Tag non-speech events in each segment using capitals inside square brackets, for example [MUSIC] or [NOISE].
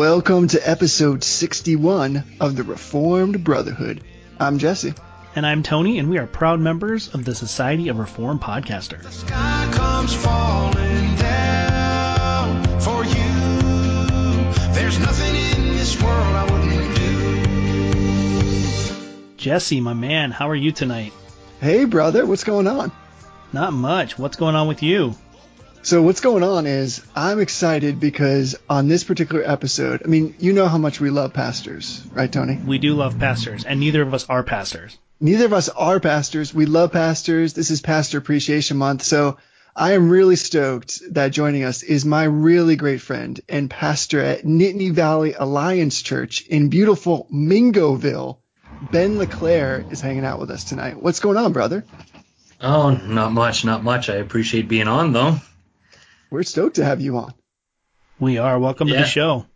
Welcome to episode 61 of the Reformed Brotherhood. I'm Jesse. And I'm Tony, and we are proud members of the Society of Reformed Podcasters. The sky comes falling down for you. There's nothing in this world I wouldn't do. Jesse, my man, how are you tonight? Hey, brother, what's going on? Not much. What's going on with you? So, what's going on is I'm excited because on this particular episode, I mean, you know how much we love pastors, right, Tony? We do love pastors, and neither of us are pastors. Neither of us are pastors. We love pastors. This is Pastor Appreciation Month. So, I am really stoked that joining us is my really great friend and pastor at Nittany Valley Alliance Church in beautiful Mingoville. Ben LeClaire is hanging out with us tonight. What's going on, brother? Oh, not much, not much. I appreciate being on though. We're stoked to have you on. We are. Welcome to the show.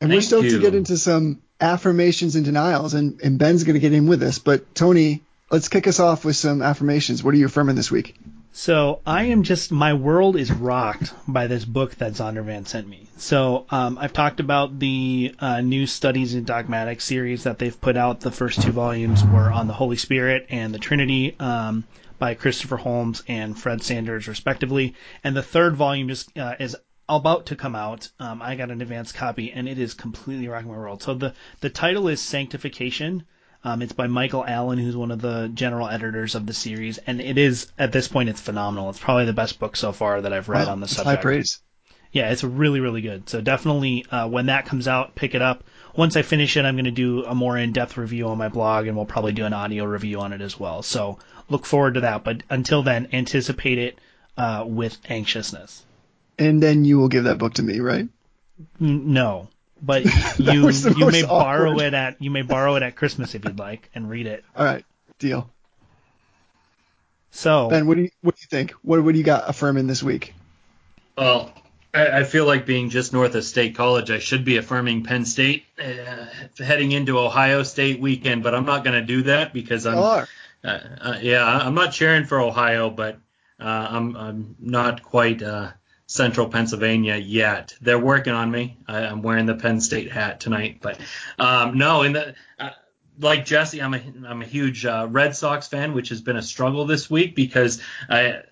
And we're Thank stoked to get into some affirmations and denials, and, and Ben's going to get in with us. But Tony, let's kick us off with some affirmations. What are you affirming this week? So I am just my world is rocked by this book that Zondervan sent me. So um, I've talked about the uh, new studies in dogmatic series that they've put out. The first two volumes were on the Holy Spirit and the Trinity um, by Christopher Holmes and Fred Sanders, respectively. And the third volume just uh, is about to come out. Um, I got an advanced copy, and it is completely rocking my world. So the the title is Sanctification. Um, it's by Michael Allen, who's one of the general editors of the series, and it is at this point it's phenomenal. It's probably the best book so far that I've read Wow, on the subject. High praise. Yeah, it's really really good. So definitely uh, when that comes out, pick it up. Once I finish it, I'm going to do a more in-depth review on my blog, and we'll probably do an audio review on it as well. So look forward to that. But until then, anticipate it uh, with anxiousness. And then you will give that book to me, right? N- No, but [LAUGHS] you you may most borrow it at you may borrow it at Christmas if you'd like and read it. All right, deal. So Ben, what do you what do you think? What what do you got affirming this week? Well, I, I feel like being just north of State College, I should be affirming Penn State uh, heading into Ohio State weekend, but I'm not going to do that because I'm, You are. Uh, uh, yeah, I'm not cheering for Ohio, but uh, I'm, I'm not quite uh, central Pennsylvania yet. They're working on me. I, I'm wearing the Penn State hat tonight, but um, no, in the. Uh, like Jesse, I'm a I'm a huge Red Sox fan, which has been a struggle this week because I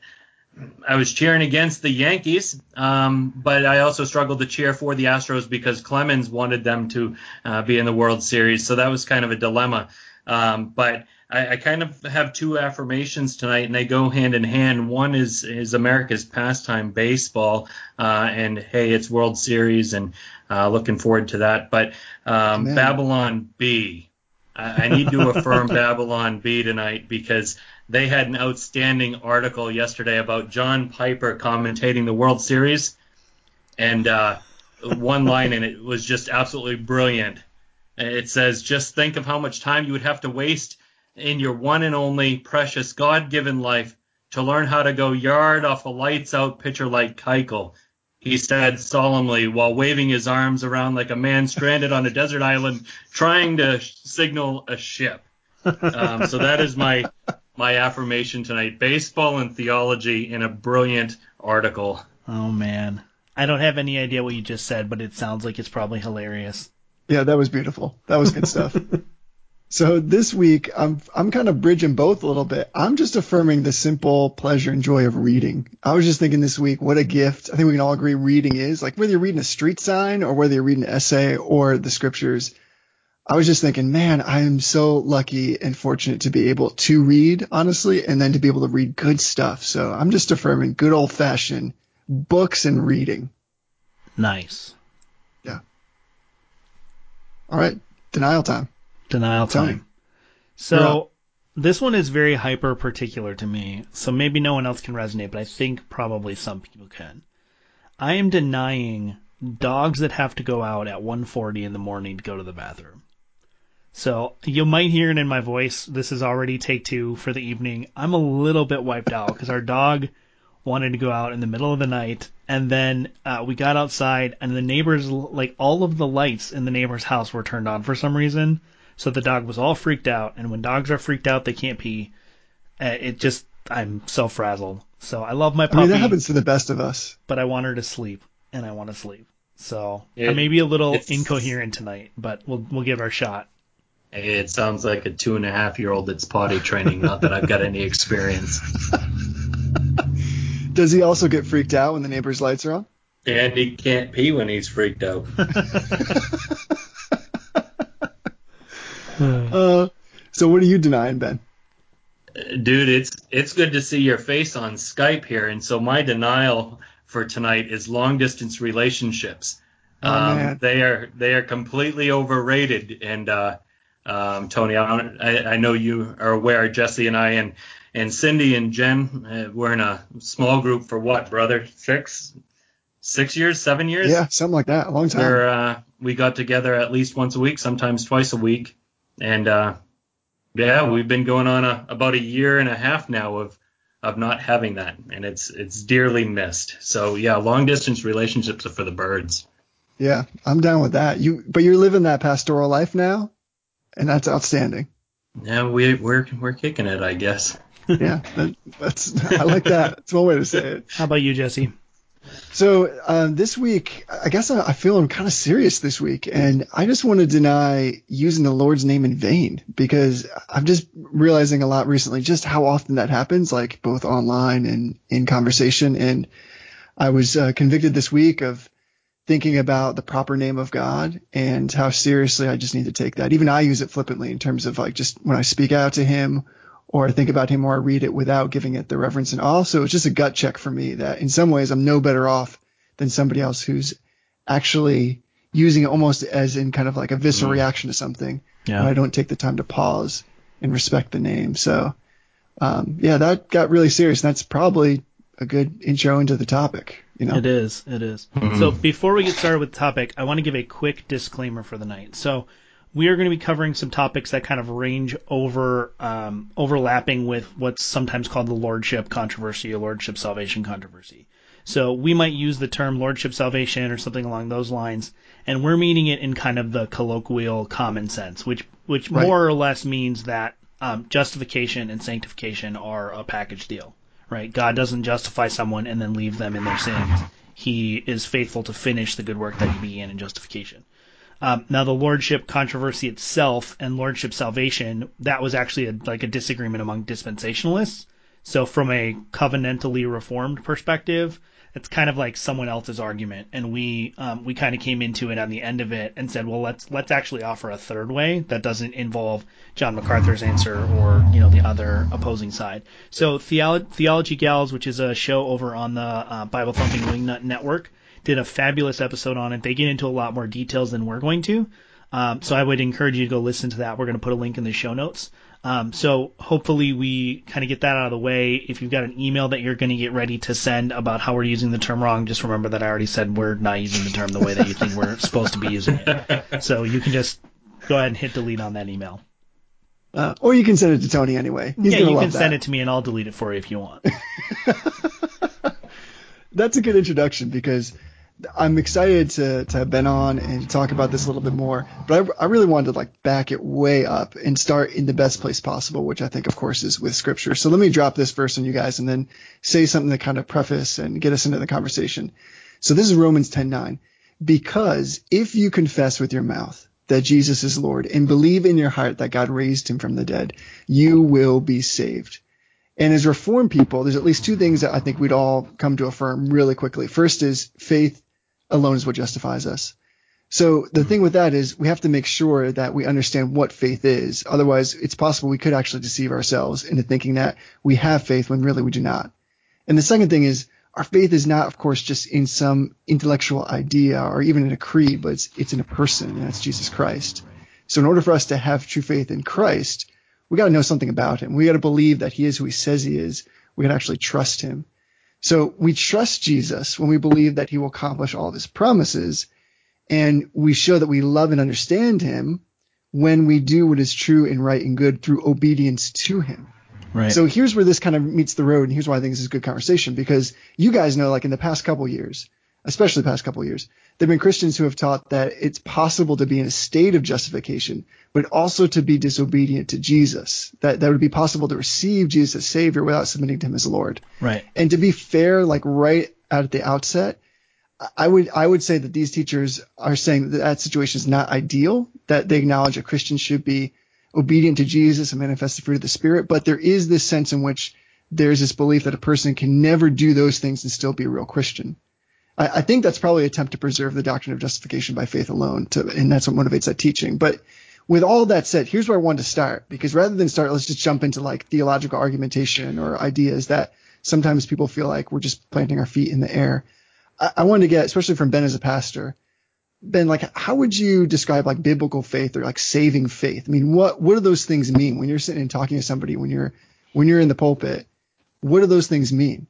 I was cheering against the Yankees, um, but I also struggled to cheer for the Astros because Clemens wanted them to be in the World Series, so that was kind of a dilemma. Um, but I, I kind of have two affirmations tonight, and they go hand in hand. One is is America's pastime, baseball, uh, and hey, it's World Series, and uh, looking forward to that. But um, Babylon Bee. I I need to affirm [LAUGHS] Babylon Bee tonight because they had an outstanding article yesterday about John Piper commentating the World Series, and uh, one line in it was just absolutely brilliant. It says, "Just think of how much time you would have to waste in your one and only precious God-given life to learn how to go yard off a lights-out pitcher like Keuchel." He said solemnly while waving his arms around like a man stranded on a desert island trying to signal a ship. Um, so that is my my affirmation tonight: baseball and theology in a brilliant article. Oh man. I don't have any idea what you just said, but it sounds like it's probably hilarious. Yeah, that was beautiful. That was good stuff. [LAUGHS] So this week, I'm I'm kind of bridging both a little bit. I'm just affirming the simple pleasure and joy of reading. I was just thinking this week, what a gift! I think we can all agree reading is. Like whether you're reading a street sign or whether you're reading an essay or the scriptures. I was just thinking, man, I am so lucky and fortunate to be able to read, honestly, and then to be able to read good stuff. So I'm just affirming good old fashioned books and reading. Nice. Yeah. All right, denial time. Denial Tony. time. So this one is very hyper particular to me, so maybe no one else can resonate, but I think probably some people can. I am denying dogs that have to go out at 1:40 in the morning to go to the bathroom. So you might hear it in my voice. This is already take two for the evening. I'm a little bit wiped out because our dog wanted to go out in the middle of the night, and then uh, we got outside, and the neighbors, like all of the lights in the neighbor's house, were turned on for some reason. So the dog was all freaked out, and when dogs are freaked out, they can't pee. Uh, it just, I'm so frazzled. So I love my I puppy, mean, that happens to the best of us. but I want her to sleep, and I want to sleep. So It- I may be a little incoherent tonight, but we'll we'll give our shot. It sounds like a two and a half year old that's potty training. Not that I've got any experience. [LAUGHS] Does he also get freaked out when the neighbor's lights are on? And he can't pee when he's freaked out. [LAUGHS] [LAUGHS] Uh, so what are you denying, Ben? Dude, it's it's good to see your face on Skype here. And so my denial for tonight is long distance relationships. Oh, um. They are they are completely overrated. And uh, um, Tony, I, I I know you are aware. Jesse and I and and Cindy and Jen, uh, we're in a small group for what, brother? Six, six years, seven years? Yeah, something like that. A long time. where uh, we got together at least once a week, sometimes twice a week, and uh, yeah, we've been going on a, about a year and a half now of of not having that, and it's it's dearly missed. So yeah, long distance relationships are for the birds. Yeah, I'm down with that. You, but you're living that pastoral life now, and that's outstanding. Yeah, we we're we're kicking it, I guess. Yeah, that, that's I like that. That's one way to say it. How about you, Jesse? So um, this week, I guess I, I feel I'm kind of serious this week, and I just want to deny using the Lord's name in vain because I'm just realizing a lot recently just how often that happens, like both online and in conversation. And I was uh, convicted this week of thinking about the proper name of God and how seriously I just need to take that. Even I use it flippantly in terms of like just when I speak out to Him or I think about him or I read it without giving it the reverence. And also it's just a gut check for me that in some ways I'm no better off than somebody else who's actually using it almost as in kind of like a visceral reaction to something. Yeah. I don't take the time to pause and respect the name. So, um, yeah, that got really serious. And that's probably a good intro into the topic, you know? It is. It is. So before we get started with the topic, I want to give a quick disclaimer for the night. So we are going to be covering some topics that kind of range over um, overlapping with what's sometimes called the lordship controversy or lordship salvation controversy. So we might use the term lordship salvation or something along those lines, and we're meaning it in kind of the colloquial common sense, which which Right. more or less means that um, justification and sanctification are a package deal, right? God doesn't justify someone and then leave them in their sins. He is faithful to finish the good work that he began in justification. Um, now, the lordship controversy itself and lordship salvation, that was actually a, like a disagreement among dispensationalists. So, from a covenantally reformed perspective, it's kind of like someone else's argument, and we um, we kind of came into it on the end of it and said, well, let's let's actually offer a third way that doesn't involve John MacArthur's answer or you know the other opposing side. So, Theolo- Theology Gals, which is a show over on the uh, Bible Thumping Wingnut Network, did a fabulous episode on it. They get into a lot more details than we're going to. Um, so I would encourage you to go listen to that. We're going to put a link in the show notes. Um, so hopefully we kind of get that out of the way. If you've got an email that you're going to get ready to send about how we're using the term wrong, just remember that I already said we're not using the term the way that you think we're supposed to be using it. So you can just go ahead and hit delete on that email. Uh, or you can send it to Tony anyway. He's yeah, you can that. send it to me and I'll delete it for you if you want. [LAUGHS] that's a good introduction because I'm excited to, to have been on and talk about this a little bit more. But I, I really wanted to like back it way up and start in the best place possible, which I think, of course, is with scripture. So let me drop this verse on you guys and then say something to kind of preface and get us into the conversation. So this is Romans 10:9. Because if you confess with your mouth that Jesus is Lord and believe in your heart that God raised him from the dead, you will be saved. And as reformed people, there's at least two things that I think we'd all come to affirm really quickly. First is faith alone is what justifies us. So the thing with that is we have to make sure that we understand what faith is. Otherwise, it's possible we could actually deceive ourselves into thinking that we have faith when really we do not. And the second thing is our faith is not, of course, just in some intellectual idea or even in a creed, but it's, it's in a person, and that's Jesus Christ. So in order for us to have true faith in Christ, we got to know something about him. We got to believe that he is who he says he is. We can actually trust him. So we trust Jesus when we believe that he will accomplish all of his promises. And we show that we love and understand him when we do what is true and right and good through obedience to him. Right. So here's where this kind of meets the road, and here's why I think this is a good conversation because you guys know, like in the past couple years, especially the past couple years, there've been Christians who have taught that it's possible to be in a state of justification, but also to be disobedient to Jesus. That that would be possible to receive Jesus as Savior without submitting to Him as Lord. right. And to be fair, like right out at the outset, I would I would say that these teachers are saying that that situation is not ideal. That they acknowledge a Christian should be obedient to Jesus and manifest the fruit of the Spirit, but there is this sense in which there's this belief that a person can never do those things and still be a real Christian. I, I think that's probably an attempt to preserve the doctrine of justification by faith alone, to, and that's what motivates that teaching. But with all that said, here's where I wanted to start because rather than start, let's just jump into like theological argumentation or ideas that sometimes people feel like we're just planting our feet in the air. I, I wanted to get, especially from Ben as a pastor, Ben, like, how would you describe like biblical faith or like saving faith? I mean, what what do those things mean when you're sitting and talking to somebody when you're when you're in the pulpit? What do those things mean?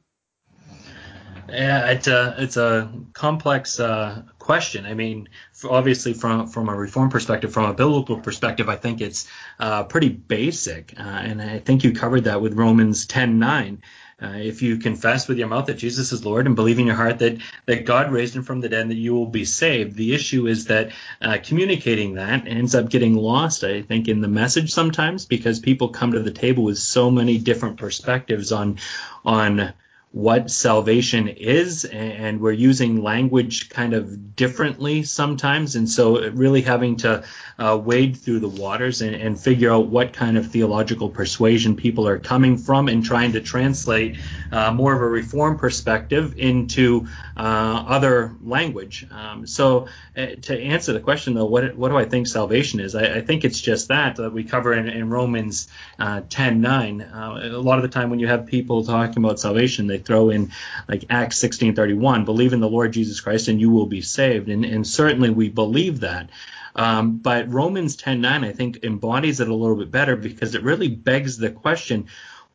Yeah, it's a it's a complex uh, question. I mean, obviously from from a reform perspective, from a biblical perspective, I think it's uh, pretty basic, uh, and I think you covered that with Romans 10:9. Uh, if you confess with your mouth that Jesus is Lord and believe in your heart that, that God raised him from the dead, that you will be saved. The issue is that uh, communicating that ends up getting lost, I think, in the message sometimes because people come to the table with so many different perspectives on on what salvation is and we're using language kind of differently sometimes. And so really having to uh, wade through the waters and, and, figure out what kind of theological persuasion people are coming from and trying to translate uh, more of a reform perspective into uh, other language um, so uh, to answer the question though what, what do i think salvation is i, I think it's just that that we cover in, in romans uh, 10 9 uh, a lot of the time when you have people talking about salvation they throw in like Acts 16:31, believe in the Lord Jesus Christ and you will be saved. And, and certainly we believe that. Um, but Romans 10:9 I think embodies it a little bit better because it really begs the question,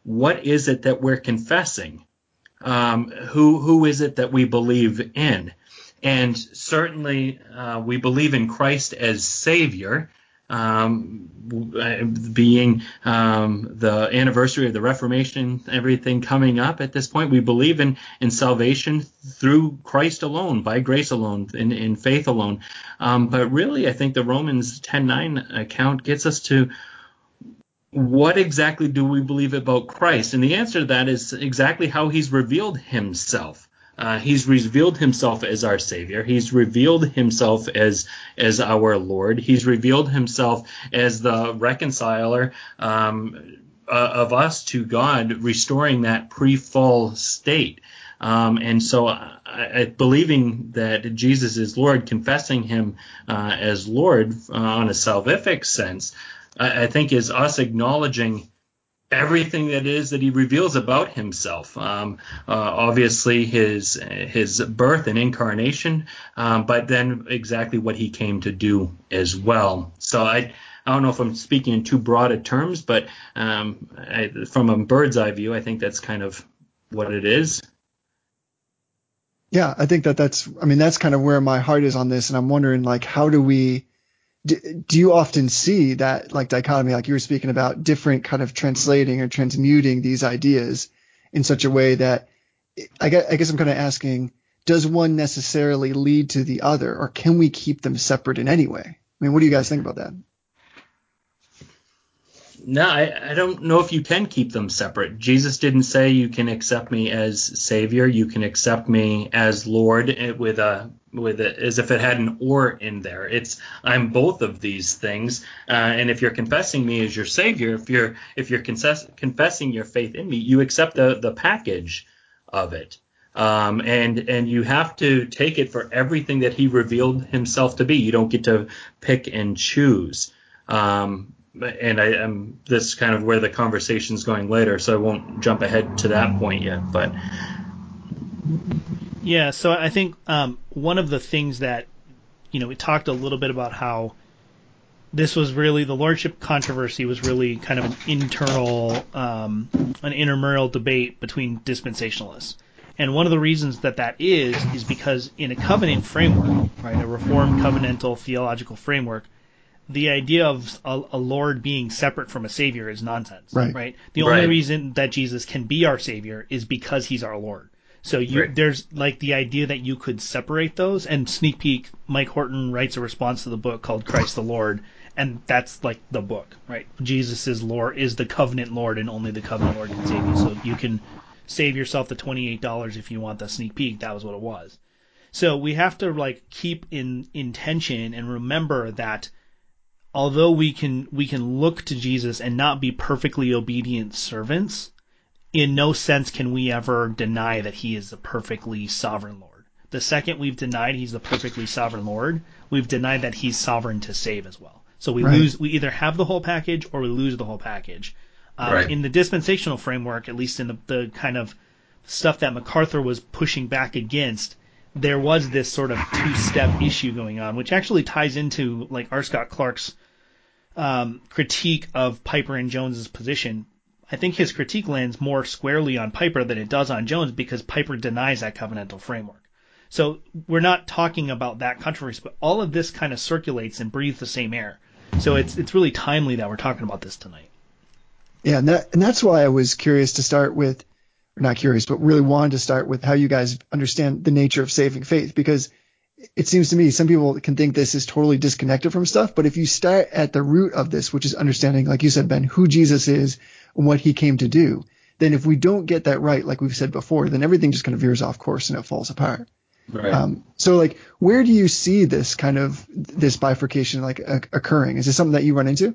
what is it that we're confessing? Um, who who is it that we believe in? And certainly uh, we believe in Christ as Savior um, being um, the anniversary of the Reformation, everything coming up at this point. We believe in, in salvation through Christ alone, by grace alone, in, in faith alone. Um, but really, I think the Romans 10:9 account gets us to what exactly do we believe about Christ? And the answer to that is exactly how he's revealed himself. Uh, he's revealed himself as our Savior. He's revealed himself as as our Lord. He's revealed himself as the reconciler um, uh, of us to God, restoring that pre-fall state. Um, and so, I, I, believing that Jesus is Lord, confessing Him uh, as Lord uh, on a salvific sense, I, I think is us acknowledging everything that is that he reveals about himself. Um, uh, obviously, his his birth and incarnation, um, but then exactly what he came to do as well. So I. I don't know if I'm speaking in too broad a terms, but um, I, from a bird's eye view, I think that's kind of what it is. Yeah, I think that that's. I mean, that's kind of where my heart is on this, and I'm wondering, like, how do we do, you often see that like dichotomy, like you were speaking about, different kind of translating or transmuting these ideas in such a way that I guess, I guess I'm kind of asking, does one necessarily lead to the other, or can we keep them separate in any way? I mean, what do you guys think about that? No, I, I don't know if you can keep them separate. Jesus didn't say you can accept me as Savior, you can accept me as Lord eh, with a with it as if it had an or in there. It's I'm both of these things, uh, and if you're confessing me as your Savior, if you're if you're confess, confessing your faith in me, you accept the the package of it. Um, and and you have to take it for everything that he revealed himself to be. You don't get to pick and choose. Um, and I am this is kind of where the conversation's going later, so I won't jump ahead to that point yet. But yeah, so I think um, one of the things that you know we talked a little bit about how this was really the lordship controversy was really kind of an internal um, an intramural debate between dispensationalists. And one of the reasons that that is is because in a covenant framework, right, a reformed covenantal theological framework, the idea of a, a, Lord being separate from a Savior is nonsense. Right. right? The only right. reason that Jesus can be our Savior is because He's our Lord. So you, right. there's like the idea that you could separate those. And sneak peek, Mike Horton writes a response to the book called Christ the Lord, and that's like the book, right? Jesus is Lord, is the covenant Lord, and only the covenant Lord can save you. So you can save yourself the twenty eight dollars if you want the sneak peek. That was what it was. So we have to like keep in intention and remember that although we can we can look to Jesus and not be perfectly obedient servants, in no sense can we ever deny that he is the perfectly sovereign Lord. The second we've denied he's the perfectly sovereign Lord, we've denied that he's sovereign to save as well. So we Right. lose we either have the whole package or we lose the whole package. Um, Right. In the dispensational framework, at least in the, the kind of stuff that MacArthur was pushing back against, there was this sort of two-step issue going on, which actually ties into like R. Scott Clark's um, critique of Piper and Jones's position. I think his critique lands more squarely on Piper than it does on Jones because Piper denies that covenantal framework. So we're not talking about that controversy, but all of this kind of circulates and breathes the same air. So it's it's really timely that we're talking about this tonight. Yeah, and that and that's why I was curious to start with, or not curious, but really wanted to start with how you guys understand the nature of saving faith because it seems to me some people can think this is totally disconnected from stuff, but if you start at the root of this, which is understanding, like you said, Ben, who Jesus is and what he came to do, then if we don't get that right, like we've said before, then everything just kind of veers off course and it falls apart. Right. Um, so like, where do you see this kind of this bifurcation like o- occurring? Is this something that you run into?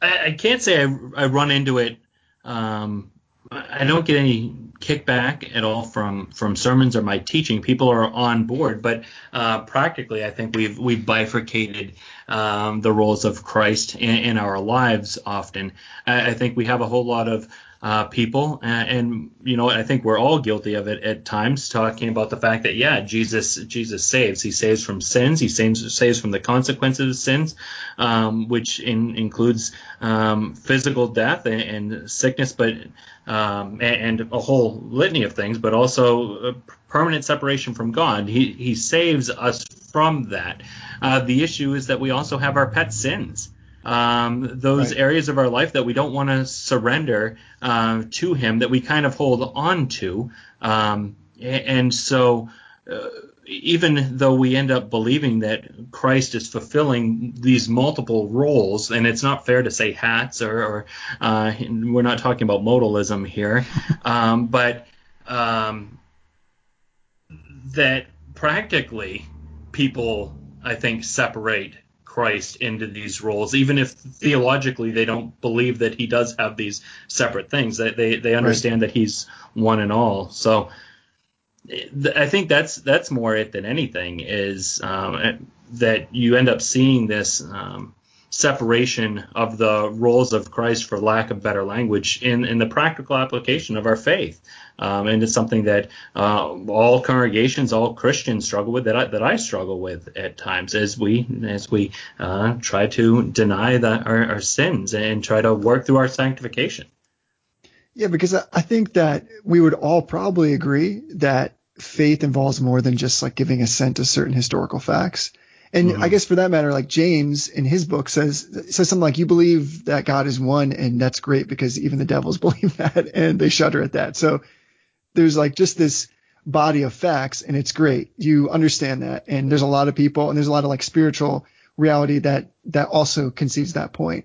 I, I can't say I, I run into it. Um, I don't get any kickback at all from from sermons or my teaching. People are on board, but uh, practically, I think we've we've bifurcated um, the roles of Christ in, in our lives. Often, I, I think we have a whole lot of uh, people, and, and you know, I think we're all guilty of it at times, talking about the fact that yeah, Jesus Jesus saves. He saves from sins. He saves saves from the consequences of sins, um, which in, includes um, physical death and, and sickness, but um, and, and a whole litany of things, but also permanent separation from God. He he saves us from that. Uh, the issue is that we also have our pet sins um, those Right. areas of our life that we don't want to surrender uh, to Him, that we kind of hold on to. Um, and so, uh, even though we end up believing that Christ is fulfilling these multiple roles, and it's not fair to say hats, or, or uh, we're not talking about modalism here, [LAUGHS] um, but um, that practically people, I think, separate Christ into these roles, even if theologically they don't believe that he does have these separate things. That they, they understand that he's one and all. So th- I think that's that's more it than anything is um, that you end up seeing this um, separation of the roles of Christ, for lack of better language, in in the practical application of our faith. Um, and it's something that uh, all congregations, all Christians struggle with. That I, that I struggle with at times, as we as we uh, try to deny that our, our sins and try to work through our sanctification. Yeah, because I think that we would all probably agree that faith involves more than just like giving assent to certain historical facts. And I mm-hmm. guess for that matter, like James in his book says says something like you believe that God is one, and that's great because even the devils [LAUGHS] believe that and they shudder at that. So there's like just this body of facts, and it's great. You understand that, and there's a lot of people, and there's a lot of like spiritual reality that that also concedes that point.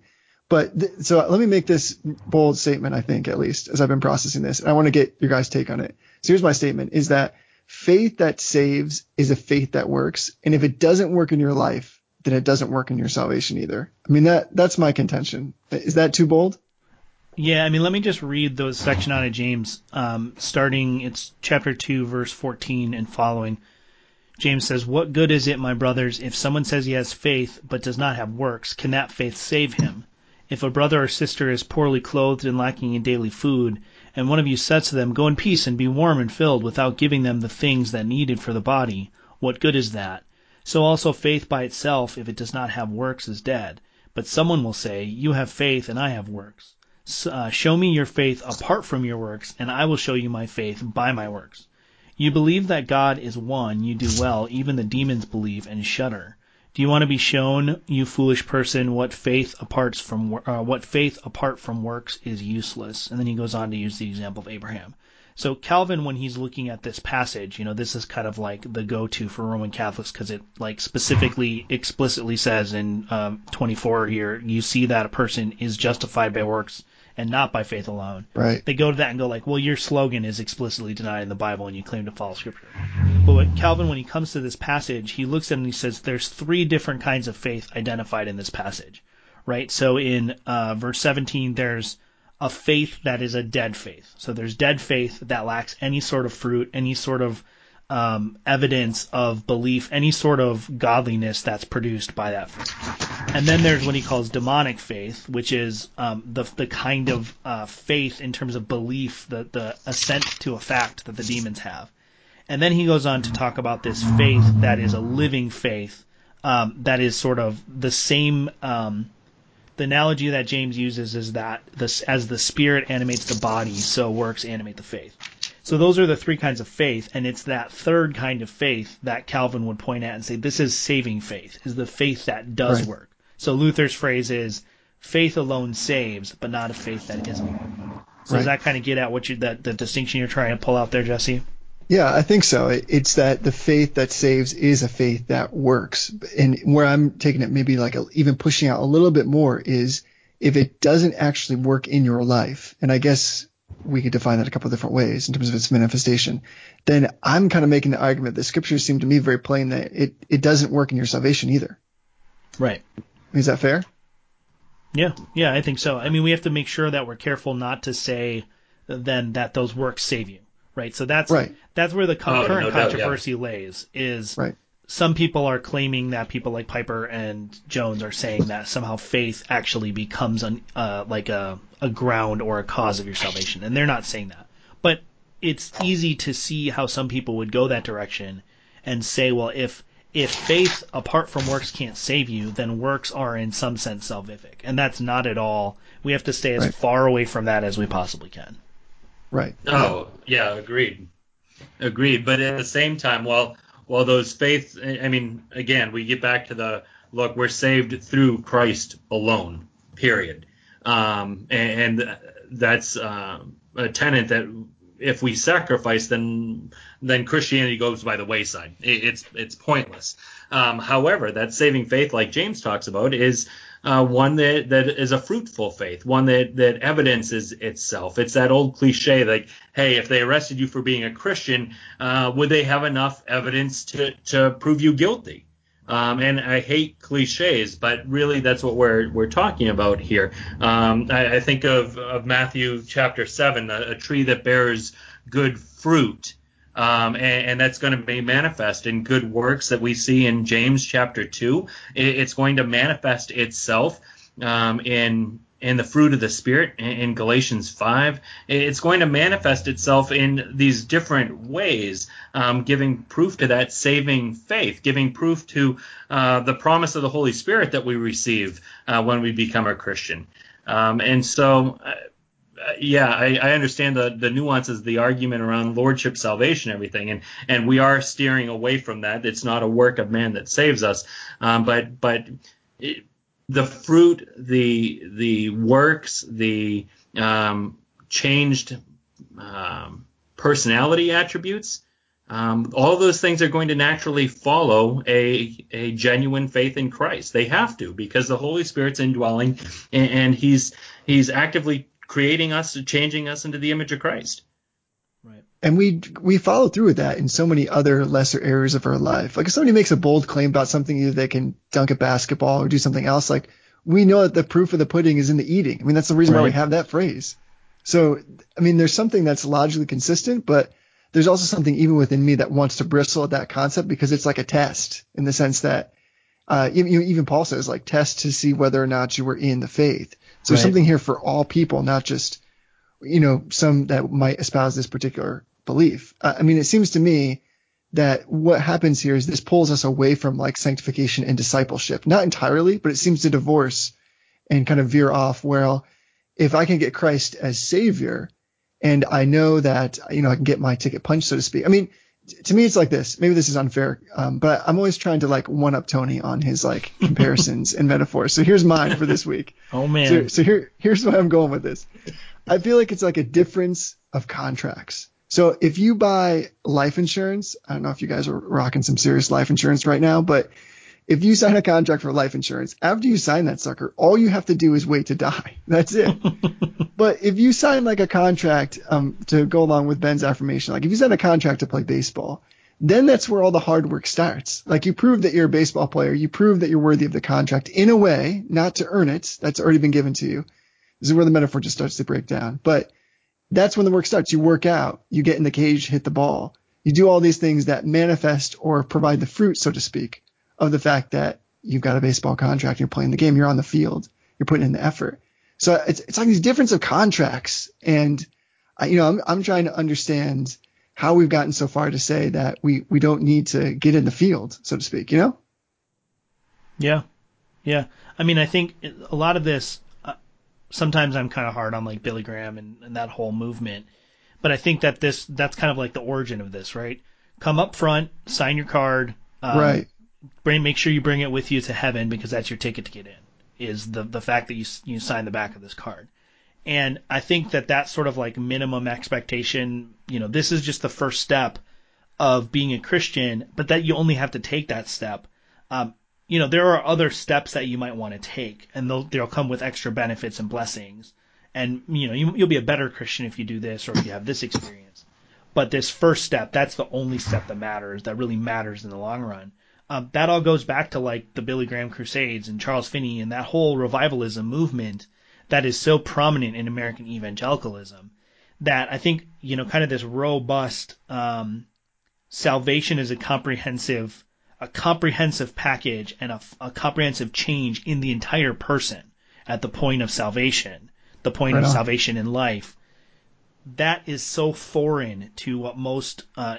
But th- so let me make this bold statement, I think, at least as I've been processing this. And I want to get your guys' take on it. So here's my statement is that faith that saves is a faith that works. And if it doesn't work in your life, then it doesn't work in your salvation either. I mean, that that's my contention. Is that too bold? Yeah, I mean, let me just read the section out of James, um, starting, it's chapter 2, verse 14 and following. James says, What good is it, my brothers, if someone says he has faith but does not have works? Can that faith save him? If a brother or sister is poorly clothed and lacking in daily food, and one of you says to them, Go in peace and be warm and filled, without giving them the things that needed for the body, what good is that? So also faith by itself, if it does not have works, is dead. But someone will say, You have faith and I have works. Uh, show me your faith apart from your works, and I will show you my faith by my works. You believe that God is one, you do well, even the demons believe and shudder. Do you want to be shown, you foolish person, what faith apart from uh, what faith apart from works is useless? And then he goes on to use the example of Abraham. So Calvin, when he's looking at this passage, you know, this is kind of like the go-to for Roman Catholics because it like specifically, explicitly says in um, 24 here, you see that a person is justified by works and not by faith alone. Right. They go to that and go like, well, your slogan is explicitly denied in the Bible and you claim to follow scripture. But what Calvin, when he comes to this passage, he looks at it and he says there's three different kinds of faith identified in this passage, right? So in uh, verse 17, there's a faith that is a dead faith. So there's dead faith that lacks any sort of fruit, any sort of um, evidence of belief, any sort of godliness that's produced by that faith. And then there's what he calls demonic faith, which is um, the the kind of uh, faith in terms of belief, the the assent to a fact that the demons have. And then he goes on to talk about this faith that is a living faith, um, that is sort of the same. Um, the analogy that James uses is that this, as the spirit animates the body, so works animate the faith. So those are the three kinds of faith, and it's that third kind of faith that Calvin would point at and say this is saving faith, is the faith that does Right. work. So Luther's phrase is faith alone saves, but not a faith that isn't. So does that kind of get at what you that the distinction you're trying to pull out there, Jesse? Yeah, I think so. It's that the faith that saves is a faith that works. And where I'm taking it, maybe like a, even pushing out a little bit more, is if it doesn't actually work in your life, and I guess we could define that a couple of different ways in terms of its manifestation, then I'm kind of making the argument that scriptures seem to me very plain that it, it doesn't work in your salvation either. Right. Is that fair? Yeah, yeah, I think so. I mean, we have to make sure that we're careful not to say then that those works save you, right? So that's Right. that's where the co- Oh, current no doubt, yeah. controversy lays. Is Right. some people are claiming that people like Piper and Jones are saying that somehow faith actually becomes an, uh, like a a ground or a cause of your salvation, and they're not saying that. But it's easy to see how some people would go that direction and say, well, if if faith apart from works can't save you, then works are in some sense salvific, and that's not at all. We have to stay as Right. far away from that as we possibly can. Right. Oh, yeah, agreed. Agreed. But at the same time, while while those faith, I mean, again, we get back to the look, we're saved through Christ alone. Period. Um, and, and that's uh, a tenet that if we sacrifice, then then Christianity goes by the wayside. It, it's it's pointless. Um, however, that saving faith, like James talks about, is uh, one that, that is a fruitful faith, one that, that evidences itself. It's that old cliche like, hey, if they arrested you for being a Christian, uh, would they have enough evidence to, to prove you guilty? Um, and I hate cliches, but really that's what we're we're talking about here. Um, I, I think of, of Matthew chapter seven, a, a tree that bears good fruit. Um, and, and that's going to be manifest in good works that we see in James chapter two. It, it's going to manifest itself um, in in the fruit of the spirit in, Galatians five. It's going to manifest itself in these different ways, um, giving proof to that saving faith, giving proof to uh, the promise of the Holy Spirit that we receive uh, when we become a Christian. Um, and so. Uh, uh, yeah, I, I understand the, the nuances, the argument around lordship, salvation, everything, and and we are steering away from that. It's not a work of man that saves us, um, but but it, the fruit, the the works, the um, changed um, personality attributes, um, all those things are going to naturally follow a a genuine faith in Christ. They have to because the Holy Spirit's indwelling, and, and he's he's actively creating us, changing us into the image of Christ. Right. And we we follow through with that in so many other lesser areas of our life. Like if somebody makes a bold claim about something, either they can dunk a basketball or do something else. Like we know that the proof of the pudding is in the eating. I mean, that's the reason why we have that phrase. So I mean, there's something that's logically consistent, but there's also something even within me that wants to bristle at that concept because it's like a test in the sense that uh, even, even Paul says like test to see whether or not you were in the faith. So there's Right. something here for all people, not just you know, some that might espouse this particular belief. Uh, I mean, it seems to me that what happens here is this pulls us away from like sanctification and discipleship. Not entirely, but it seems to divorce and kind of veer off. Well, if I can get Christ as savior and I know that, you know, I can get my ticket punched, so to speak. I mean, to me, it's like this. Maybe this is unfair, um, but I'm always trying to like one up Tony on his like [LAUGHS] comparisons and metaphors. So here's mine for this week. [LAUGHS] Oh man. So, so here, here's where I'm going with this. I feel like it's like a difference of contracts. So if you buy life insurance, I don't know if you guys are rocking some serious life insurance right now, but if you sign a contract for life insurance, after you sign that sucker, all you have to do is wait to die. [LAUGHS] That's it. [LAUGHS] But if you sign like a contract um, to go along with Ben's affirmation, like if you sign a contract to play baseball, then that's where all the hard work starts. Like you prove that you're a baseball player, you prove that you're worthy of the contract in a way, not to earn it. That's already been given to you. This is where the metaphor just starts to break down. But that's when the work starts. You work out, you get in the cage, hit the ball. You do all these things that manifest or provide the fruit, so to speak, of the fact that you've got a baseball contract, you're playing the game, you're on the field, you're putting in the effort. So it's it's like these difference of contracts, and I, you know I'm I'm trying to understand how we've gotten so far to say that we we don't need to get in the field, so to speak. You know? Yeah, yeah. I mean, I think a lot of this. Sometimes I'm kind of hard on like Billy Graham and, and that whole movement, but I think that this that's kind of like the origin of this, right? Come up front, sign your card, um, right? Bring make sure you bring it with you to heaven because that's your ticket to get in is the the fact that you you sign the back of this card. And I think that that's sort of like minimum expectation. You know, this is just the first step of being a Christian, but that you only have to take that step. Um, you know, there are other steps that you might want to take, and they'll they'll come with extra benefits and blessings. And you know, you, you'll be a better Christian if you do this or if you have this experience. But this first step, that's the only step that matters, that really matters in the long run um, that all goes back to like the Billy Graham Crusades and Charles Finney and that whole revivalism movement that is so prominent in American evangelicalism that I think you know kind of this robust um, salvation is a comprehensive a comprehensive package and a, a, comprehensive change in the entire person at the point of salvation, the point right of on. salvation in life. That is so foreign to what most uh,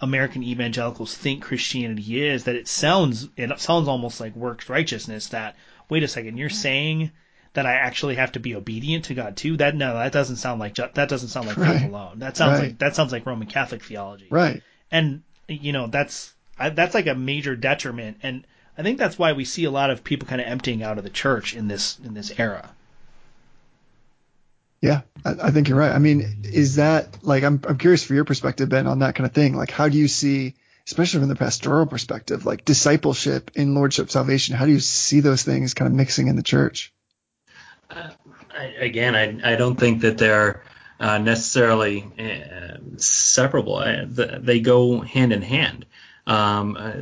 American evangelicals think Christianity is that it sounds it sounds almost like works righteousness that wait a second you're saying that I actually have to be obedient to God too that no that doesn't sound like that doesn't sound like right. faith alone that sounds right. like that sounds like Roman Catholic theology right and you know that's that's like a major detriment and I think that's why we see a lot of people kind of emptying out of the church in this in this era yeah, I, I, think you're right. I mean, is that like I'm I'm curious for your perspective, Ben, on that kind of thing. Like, how do you see, especially from the pastoral perspective, like discipleship in lordship salvation? How do you see those things kind of mixing in the church? Uh, I, again, I I don't think that they're uh, necessarily uh, separable. they go hand in hand. Um, uh,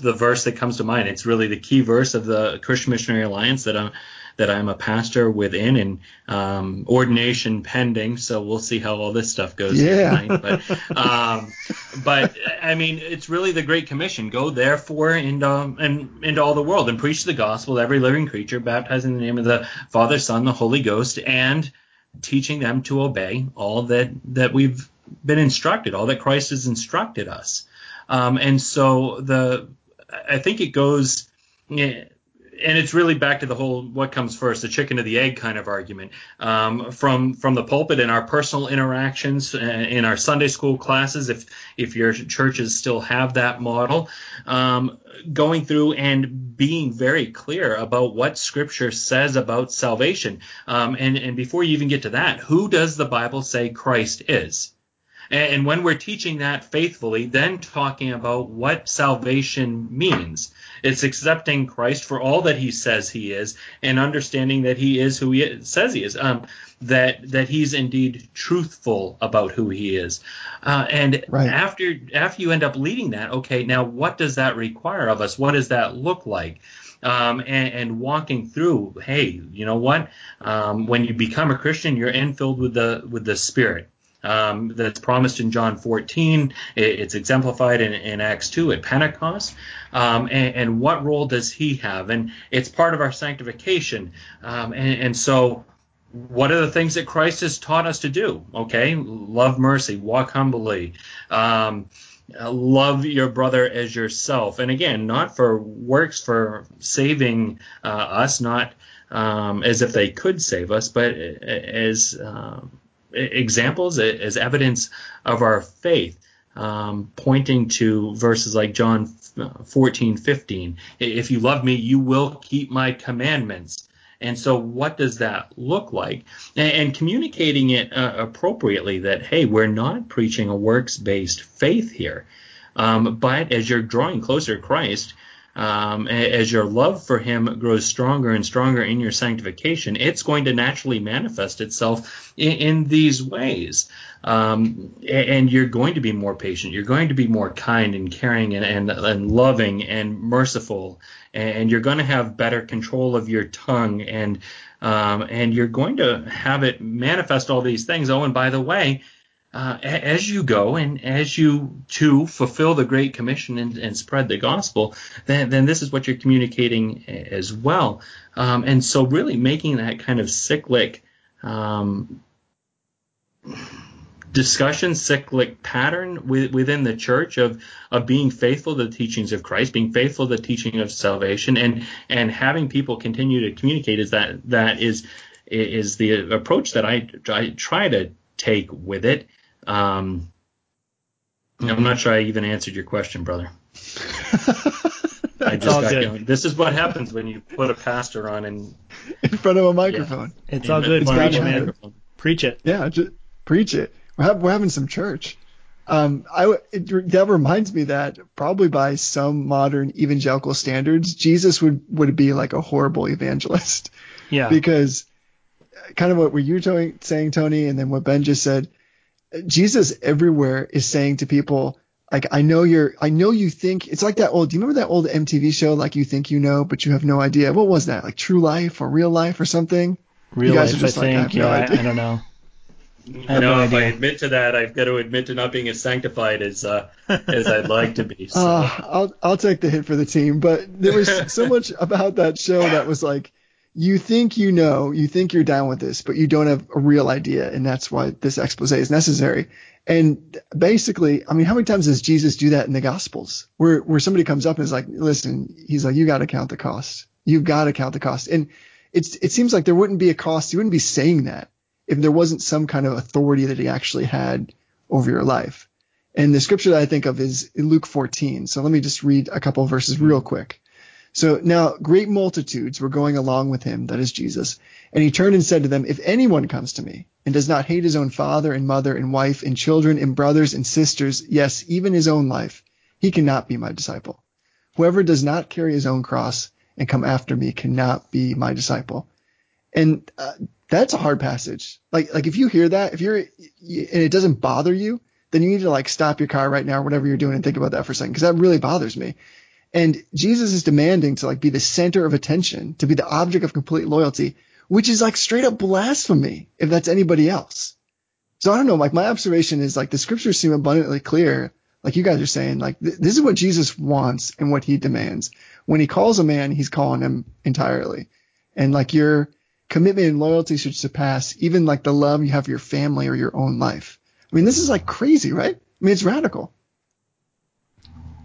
the verse that comes to mind, it's really the key verse of the Christian Missionary Alliance that I'm that I'm a pastor within and um, ordination pending. So we'll see how all this stuff goes yeah. tonight. But, um, but I mean, it's really the Great Commission. Go therefore into, and, into all the world and preach the gospel to every living creature, baptizing in the name of the Father, Son, the Holy Ghost, and teaching them to obey all that, that we've been instructed, all that Christ has instructed us. Um, and so the, I think it goes, and it's really back to the whole what comes first, the chicken or the egg kind of argument. Um, from from the pulpit in our personal interactions, uh, in our Sunday school classes, if if your churches still have that model, um, going through and being very clear about what Scripture says about salvation. Um, and and before you even get to that, who does the Bible say Christ is? And when we're teaching that faithfully, then talking about what salvation means. It's accepting Christ for all that he says he is and understanding that he is who he says he is. Um, that that he's indeed truthful about who he is. Uh, and right. after after you end up leading that, okay, now what does that require of us? What does that look like? Um, and, and, walking through, hey, you know what? Um, when you become a Christian, you're infilled with the with the Spirit um, that's promised in John 14. it's exemplified in, in, Acts 2 at Pentecost. Um, and, and, what role does he have? And it's part of our sanctification. Um, and, and, so, what are the things that Christ has taught us to do? Okay, love mercy, walk humbly. Um, love your brother as yourself. And again, not for works for saving uh, us, not um, as if they could save us, but as um, examples as evidence of our faith, um, pointing to verses like John 14, 15. If you love me, you will keep my commandments. And so, what does that look like? And, and communicating it uh, appropriately that, hey, we're not preaching a works based faith here. Um, but as you're drawing closer to Christ, um, as your love for Him grows stronger and stronger in your sanctification, it's going to naturally manifest itself in, in these ways. Um, and you're going to be more patient. You're going to be more kind and caring and, and, and loving and merciful. And you're going to have better control of your tongue and um, and you're going to have it manifest all these things. Oh, and by the way, uh, as you go and as you too fulfill the Great Commission and, and spread the gospel, then, then this is what you're communicating as well. Um, and so, really making that kind of cyclic um, discussion, cyclic pattern wi- within the church of of being faithful to the teachings of Christ, being faithful to the teaching of salvation, and and having people continue to communicate is that that is is the approach that I, I try to take with it. Um, I'm not sure I even answered your question, brother. I just all got good. going. This is what happens when you put a pastor on and in front of a microphone. It's all good. It's Preach, man. Preach it. Yeah, just preach it. We're, have, we're having some church. Um, I w- it, that reminds me that probably by some modern evangelical standards, Jesus would would be like a horrible evangelist Yeah. because kind of what were you to- saying, Tony, and then what Ben just said. Jesus everywhere is saying to people, like, I know you're, I know you think it's like that old. Do you remember that old MTV show, like you think you know, but you have no idea? What was that? Like True Life or Real Life or something? Real guys life, are just I like, I think. have no yeah, I. I don't know. I have no, no if I admit to that, I've got to admit to not being as sanctified as uh, as I'd like to be. So. [LAUGHS] Uh, I'll I'll take the hit for the team, but there was [LAUGHS] so much about that show that was like, you think you know, you think you're down with this, but you don't have a real idea, and that's why this expose is necessary. And basically, I mean, how many times does Jesus do that in the Gospels, where where somebody comes up and is like, listen, he's like, you got to count the cost, you've got to count the cost, and it's it seems like there wouldn't be a cost, he wouldn't be saying that if there wasn't some kind of authority that he actually had over your life. And the scripture that I think of is Luke 14. So let me just read a couple verses real quick. So now great multitudes were going along with him, that is Jesus. And he turned and said to them, If anyone comes to me and does not hate his own father and mother and wife and children and brothers and sisters, yes, even his own life, he cannot be my disciple. Whoever does not carry his own cross and come after me cannot be my disciple. And uh, that's a hard passage. Like, like if you hear that, if you're, and it doesn't bother you, then you need to like stop your car right now, or whatever you're doing, and think about that for a second, because that really bothers me. And Jesus is demanding to like be the center of attention, to be the object of complete loyalty, which is like straight up blasphemy if that's anybody else. So I don't know, like my observation is like the scriptures seem abundantly clear. Like you guys are saying, like th- this is what Jesus wants and what he demands. When he calls a man, he's calling him entirely. And like your commitment and loyalty should surpass even like the love you have for your family or your own life. I mean, this is like crazy, right? I mean, it's radical.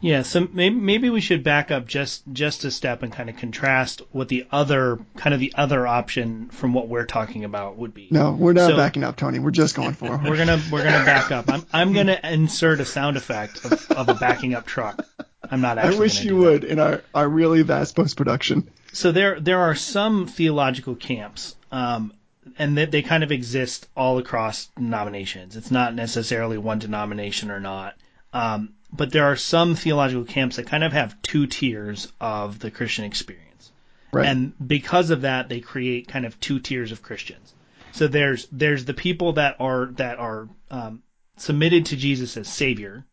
Yeah, so maybe maybe we should back up just just a step and kind of contrast what the other kind of the other option from what we're talking about would be. No, we're not So- backing up, Tony. We're just going for We're gonna we're gonna back up. I'm I'm gonna insert a sound effect of, of a backing up truck. I'm not actually I wish you do that. would in our, our really vast post production. So there there are some theological camps, um, and they, they kind of exist all across denominations. It's not necessarily one denomination or not, um, but there are some theological camps that kind of have two tiers of the Christian experience, Right. and because of that, they create kind of two tiers of Christians. So there's there's the people that are that are um, submitted to Jesus as Savior,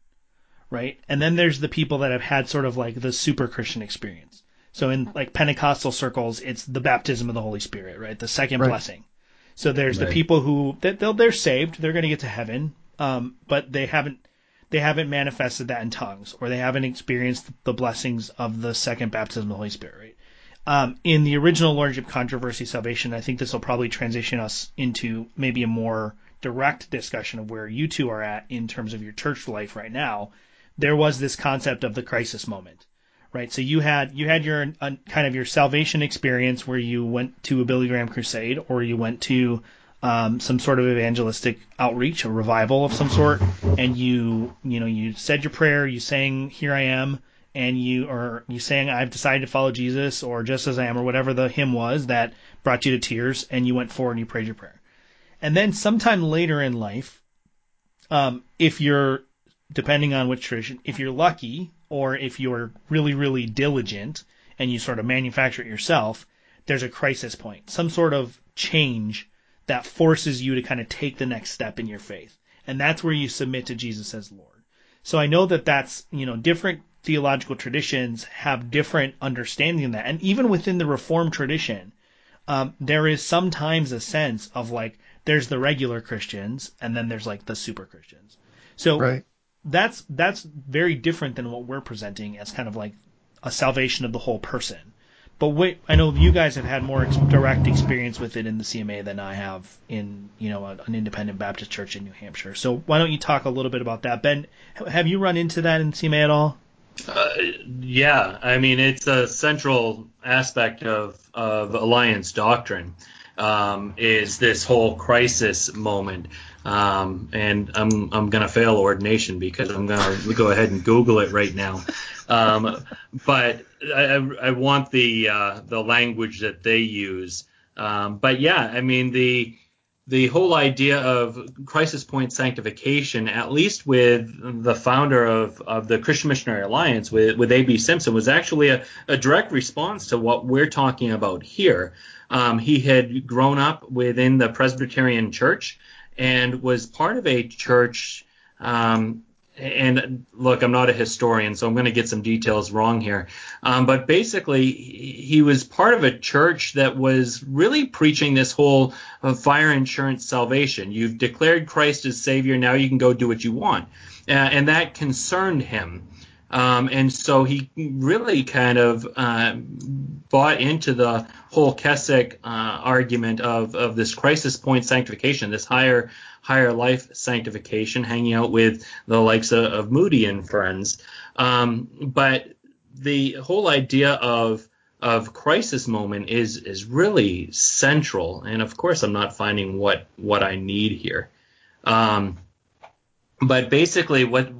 right? And then there's the people that have had sort of like the super Christian experience. So in like Pentecostal circles, it's the baptism of the Holy Spirit, right? The second Right. blessing. So there's the people who that they'll, they're saved, they're going to get to heaven, um, but they haven't they haven't manifested that in tongues, or they haven't experienced the blessings of the second baptism of the Holy Spirit, right? Um, in the original Lordship Controversy Salvation, I think this will probably transition us into maybe a more direct discussion of where you two are at in terms of your church life right now. There was this concept of the crisis moment, right? So you had you had your uh, kind of your salvation experience where you went to a Billy Graham crusade or you went to um, some sort of evangelistic outreach, a revival of some sort, and you you know you said your prayer, you sang "Here I Am," and you or you sang "I've decided to follow Jesus" or "Just as I Am" or whatever the hymn was that brought you to tears, and you went forward and you prayed your prayer. And then sometime later in life, um, if you're depending on which tradition, if you're lucky or if you're really, really diligent and you sort of manufacture it yourself, there's a crisis point, some sort of change that forces you to kind of take the next step in your faith. And that's where you submit to Jesus as Lord. So I know that that's, you know, different theological traditions have different understanding of that. And even within the Reformed tradition, um, there is sometimes a sense of like, there's the regular Christians and then there's like the super Christians. So Right. that's that's very different than what we're presenting as kind of like a salvation of the whole person. But wait, I know you guys have had more ex- direct experience with it in the CMA than I have in you know an independent Baptist church in New Hampshire. So why don't you talk a little bit about that, Ben? Have you run into that in CMA at all? Uh, yeah, I mean it's a central aspect of of alliance doctrine um, is this whole crisis moment. Um, and I'm I'm gonna fail ordination because I'm gonna go ahead and Google it right now. Um, but I, I want the uh, the language that they use. Um, but yeah, I mean the the whole idea of crisis point sanctification, at least with the founder of, of the Christian Missionary Alliance, with, with A.B. Simpson, was actually a, a direct response to what we're talking about here. Um, he had grown up within the Presbyterian Church and was part of a church. Um, and look, I'm not a historian, so I'm going to get some details wrong here. Um, but basically, he was part of a church that was really preaching this whole uh, fire insurance salvation. You've declared Christ as Savior, now you can go do what you want. Uh, and that concerned him. Um, and so he really kind of uh, bought into the whole Keswick uh, argument of, of this crisis point sanctification, this higher higher life sanctification, hanging out with the likes of, of Moody and friends. Um, but the whole idea of of crisis moment is is really central. And of course, I'm not finding what what I need here. Um, but basically, what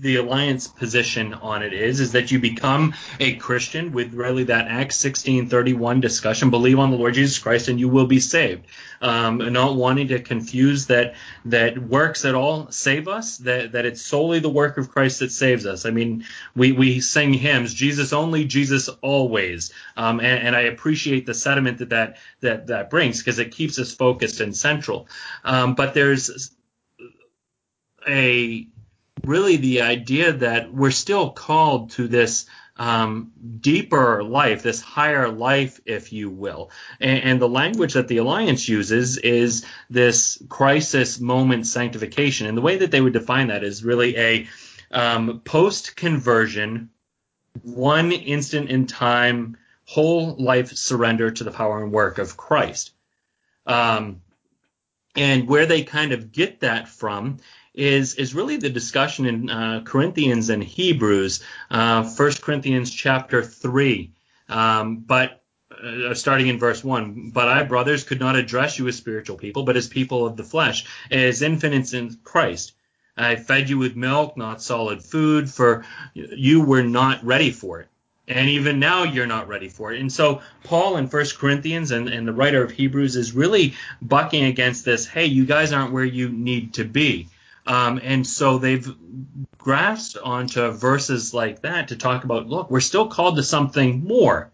the alliance position on it is is that you become a Christian with really that Acts 16:31 discussion. Believe on the Lord Jesus Christ, and you will be saved. Um, not wanting to confuse that that works at all save us. That that it's solely the work of Christ that saves us. I mean, we we sing hymns, Jesus only, Jesus always, um, and, and I appreciate the sentiment that that that that brings because it keeps us focused and central. Um, but there's a really the idea that we're still called to this um, deeper life, this higher life, if you will. And, and, the language that the Alliance uses is this crisis moment sanctification. And the way that they would define that is really a um, post conversion, one instant in time, whole life surrender to the power and work of Christ. Um, and where they kind of get that from is is really the discussion in uh, Corinthians and Hebrews, uh, 1 Corinthians chapter 3. Um, but uh, starting in verse 1, but I, brothers, could not address you as spiritual people, but as people of the flesh, as infants in Christ. I fed you with milk, not solid food, for you were not ready for it. And even now you're not ready for it. And so Paul in 1 Corinthians and, and the writer of Hebrews is really bucking against this, hey, you guys aren't where you need to be. Um, and so they've grasped onto verses like that to talk about look, we're still called to something more.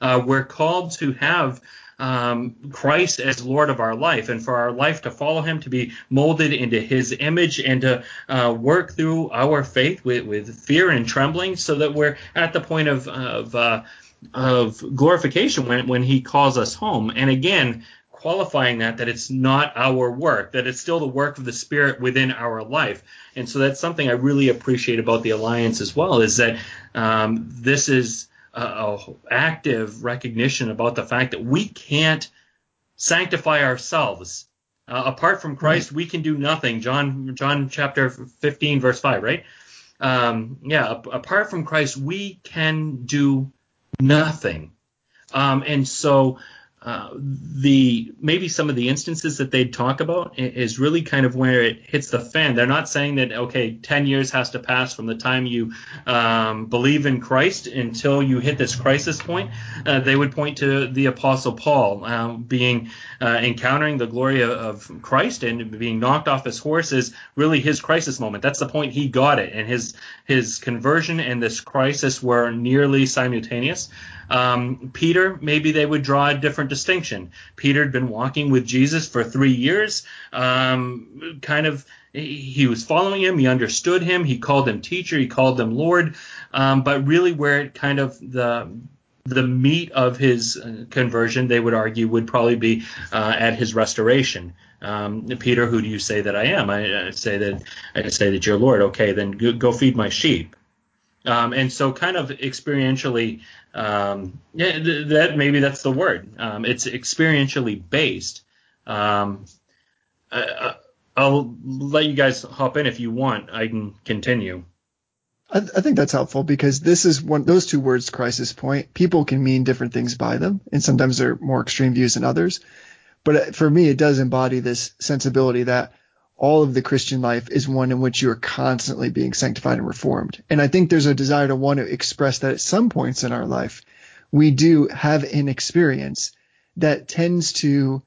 Uh, we're called to have um, Christ as Lord of our life and for our life to follow him, to be molded into his image and to uh, work through our faith with, with fear and trembling so that we're at the point of, of, uh, of glorification when, when he calls us home. And again, qualifying that that it's not our work, that it's still the work of the Spirit within our life. And so that's something I really appreciate about the alliance as well is that um, this is a, a active recognition about the fact that we can't sanctify ourselves. Uh, apart from Christ, we can do nothing. John John chapter 15 verse 5, right? Um, yeah, apart from Christ, we can do nothing. Um, and so the maybe some of the instances that they talk about is really kind of where it hits the fan. They're not saying that okay, ten years has to pass from the time you um, believe in Christ until you hit this crisis point. Uh, they would point to the Apostle Paul um, being uh, encountering the glory of, of, Christ and being knocked off his horse is really his crisis moment. That's the point he got it, and his his conversion and this crisis were nearly simultaneous. Um, Peter, maybe they would draw a different distinction. Peter had been walking with Jesus for three years, um, kind of. He was following him. He understood him. He called him teacher. He called him Lord. Um, but really, where it kind of the the meat of his uh, conversion, they would argue, would probably be uh, at his restoration. Um, Peter, who do you say that I am? I, I, say that I say that you're Lord. Okay, then go, go feed my sheep. Um, and so, kind of experientially, um, yeah, th- that maybe that's the word. Um, it's experientially based. Um, I, will let you guys hop in if you want. I can continue. I, I, think that's helpful because this is one those two words, crisis point. People can mean different things by them, and sometimes they're more extreme views than others. But uh, for me, it does embody this sensibility that all of the Christian life is one in which you are constantly being sanctified and reformed. And I think there's a desire to want to express that at some points in our life, we do have an experience that tends to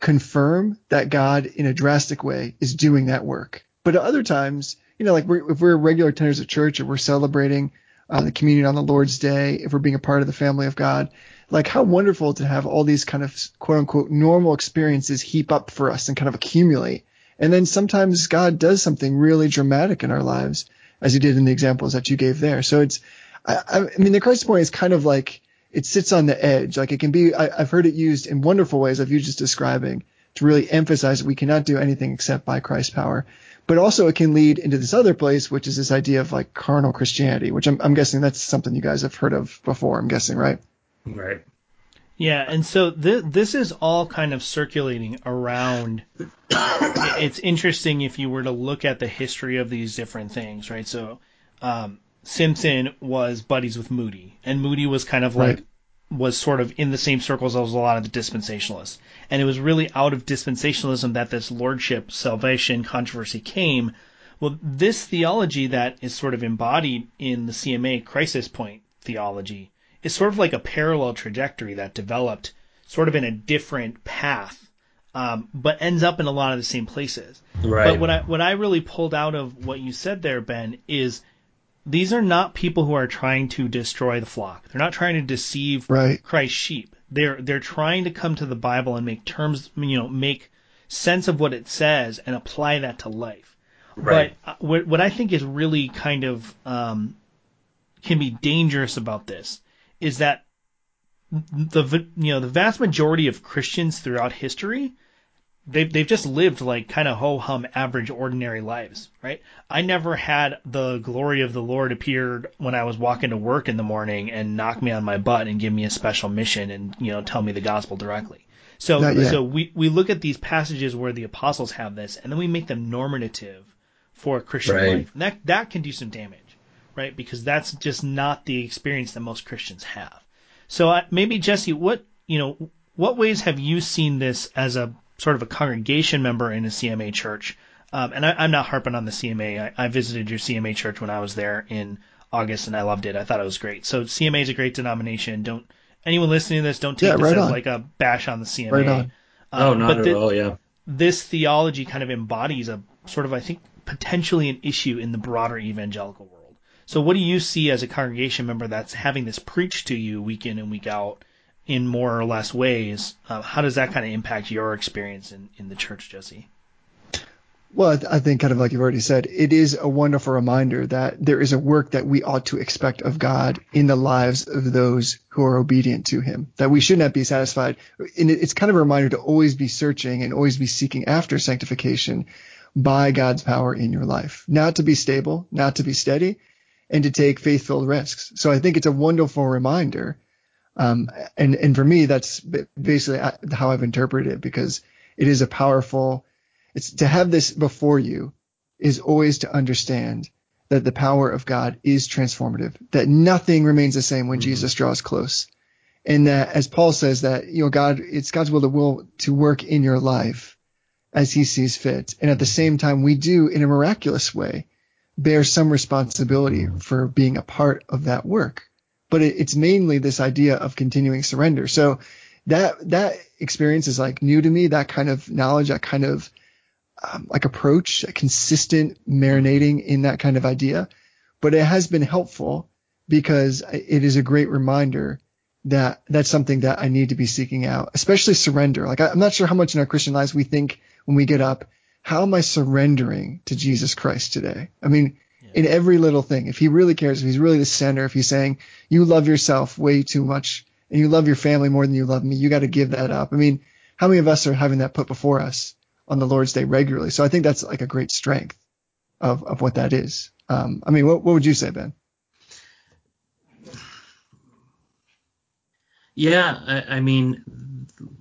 confirm that God in a drastic way is doing that work. But at other times, you know, like we're, if we're regular attenders of church and we're celebrating uh, the communion on the Lord's Day, if we're being a part of the family of God, like how wonderful to have all these kind of quote unquote normal experiences heap up for us and kind of accumulate and then sometimes God does something really dramatic in our lives, as he did in the examples that you gave there. So it's, I, I mean, the crisis point is kind of like it sits on the edge. Like it can be, I, have heard it used in wonderful ways, like you just describing, to really emphasize that we cannot do anything except by Christ's power. But also it can lead into this other place, which is this idea of like carnal Christianity, which I'm, I'm guessing that's something you guys have heard of before. I'm guessing, right? Right. Yeah, and so th- this is all kind of circulating around. [COUGHS] it's interesting if you were to look at the history of these different things, right? So um, Simpson was buddies with Moody, and Moody was kind of like right. was sort of in the same circles as a lot of the dispensationalists, and it was really out of dispensationalism that this lordship salvation controversy came. Well, this theology that is sort of embodied in the CMA crisis point theology is sort of like a parallel trajectory that developed sort of in a different path, um, but ends up in a lot of the same places. Right. But what I what I really pulled out of what you said there, Ben, is these are not people who are trying to destroy the flock. They're not trying to deceive right. Christ's sheep. They're they're trying to come to the Bible and make terms, you know, make sense of what it says and apply that to life. Right. But uh, what, what I think is really kind of um, can be dangerous about this is that the you know the vast majority of Christians throughout history they've they've just lived like kind of ho hum average ordinary lives, right? I never had the glory of the Lord appeared when I was walking to work in the morning and knock me on my butt and give me a special mission and you know tell me the gospel directly. So so we we look at these passages where the apostles have this and then we make them normative for a Christian right. life. And that that can do some damage right? Because that's just not the experience that most Christians have. So maybe Jesse, what you know, what ways have you seen this as a sort of a congregation member in a CMA church? Um, and I, am not harping on the CMA. I, I, visited your CMA church when I was there in August, and I loved it. I thought it was great. So CMA is a great denomination. Don't anyone listening to this don't take yeah, this right as on. like a bash on the CMA. Right on. Um, oh, not at all. Yeah. This theology kind of embodies a sort of, I think, potentially an issue in the broader evangelical world. So what do you see as a congregation member that's having this preached to you week in and week out in more or less ways? Uh, how does that kind of impact your experience in, in the church, Jesse? Well, I think kind of like you've already said, it is a wonderful reminder that there is a work that we ought to expect of God in the lives of those who are obedient to him, that we should not be satisfied. And it's kind of a reminder to always be searching and always be seeking after sanctification by God's power in your life, not to be stable, not to be steady, and to take faith-filled risks. So I think it's a wonderful reminder. Um, and, and for me, that's basically how I've interpreted it because it is a powerful, it's to have this before you is always to understand that the power of God is transformative, that nothing remains the same when mm-hmm. Jesus draws close. And that, as Paul says, that you know, God, it's God's will to will to work in your life as He sees fit, and at the same time, we do in a miraculous way bear some responsibility for being a part of that work. But it, it's mainly this idea of continuing surrender. So that that experience is like new to me. That kind of knowledge, that kind of um, like approach, a consistent marinating in that kind of idea. But it has been helpful because it is a great reminder that that's something that I need to be seeking out, especially surrender. Like I, I'm not sure how much in our Christian lives we think when we get up, how am I surrendering to Jesus Christ today? I mean, in every little thing, if he really cares, if he's really the center, if he's saying you love yourself way too much and you love your family more than you love me, you got to give that up. I mean, how many of us are having that put before us on the Lord's Day regularly? So I think that's like a great strength of, of what that is. Um, I mean, what, what would you say, Ben? Yeah, I, I mean,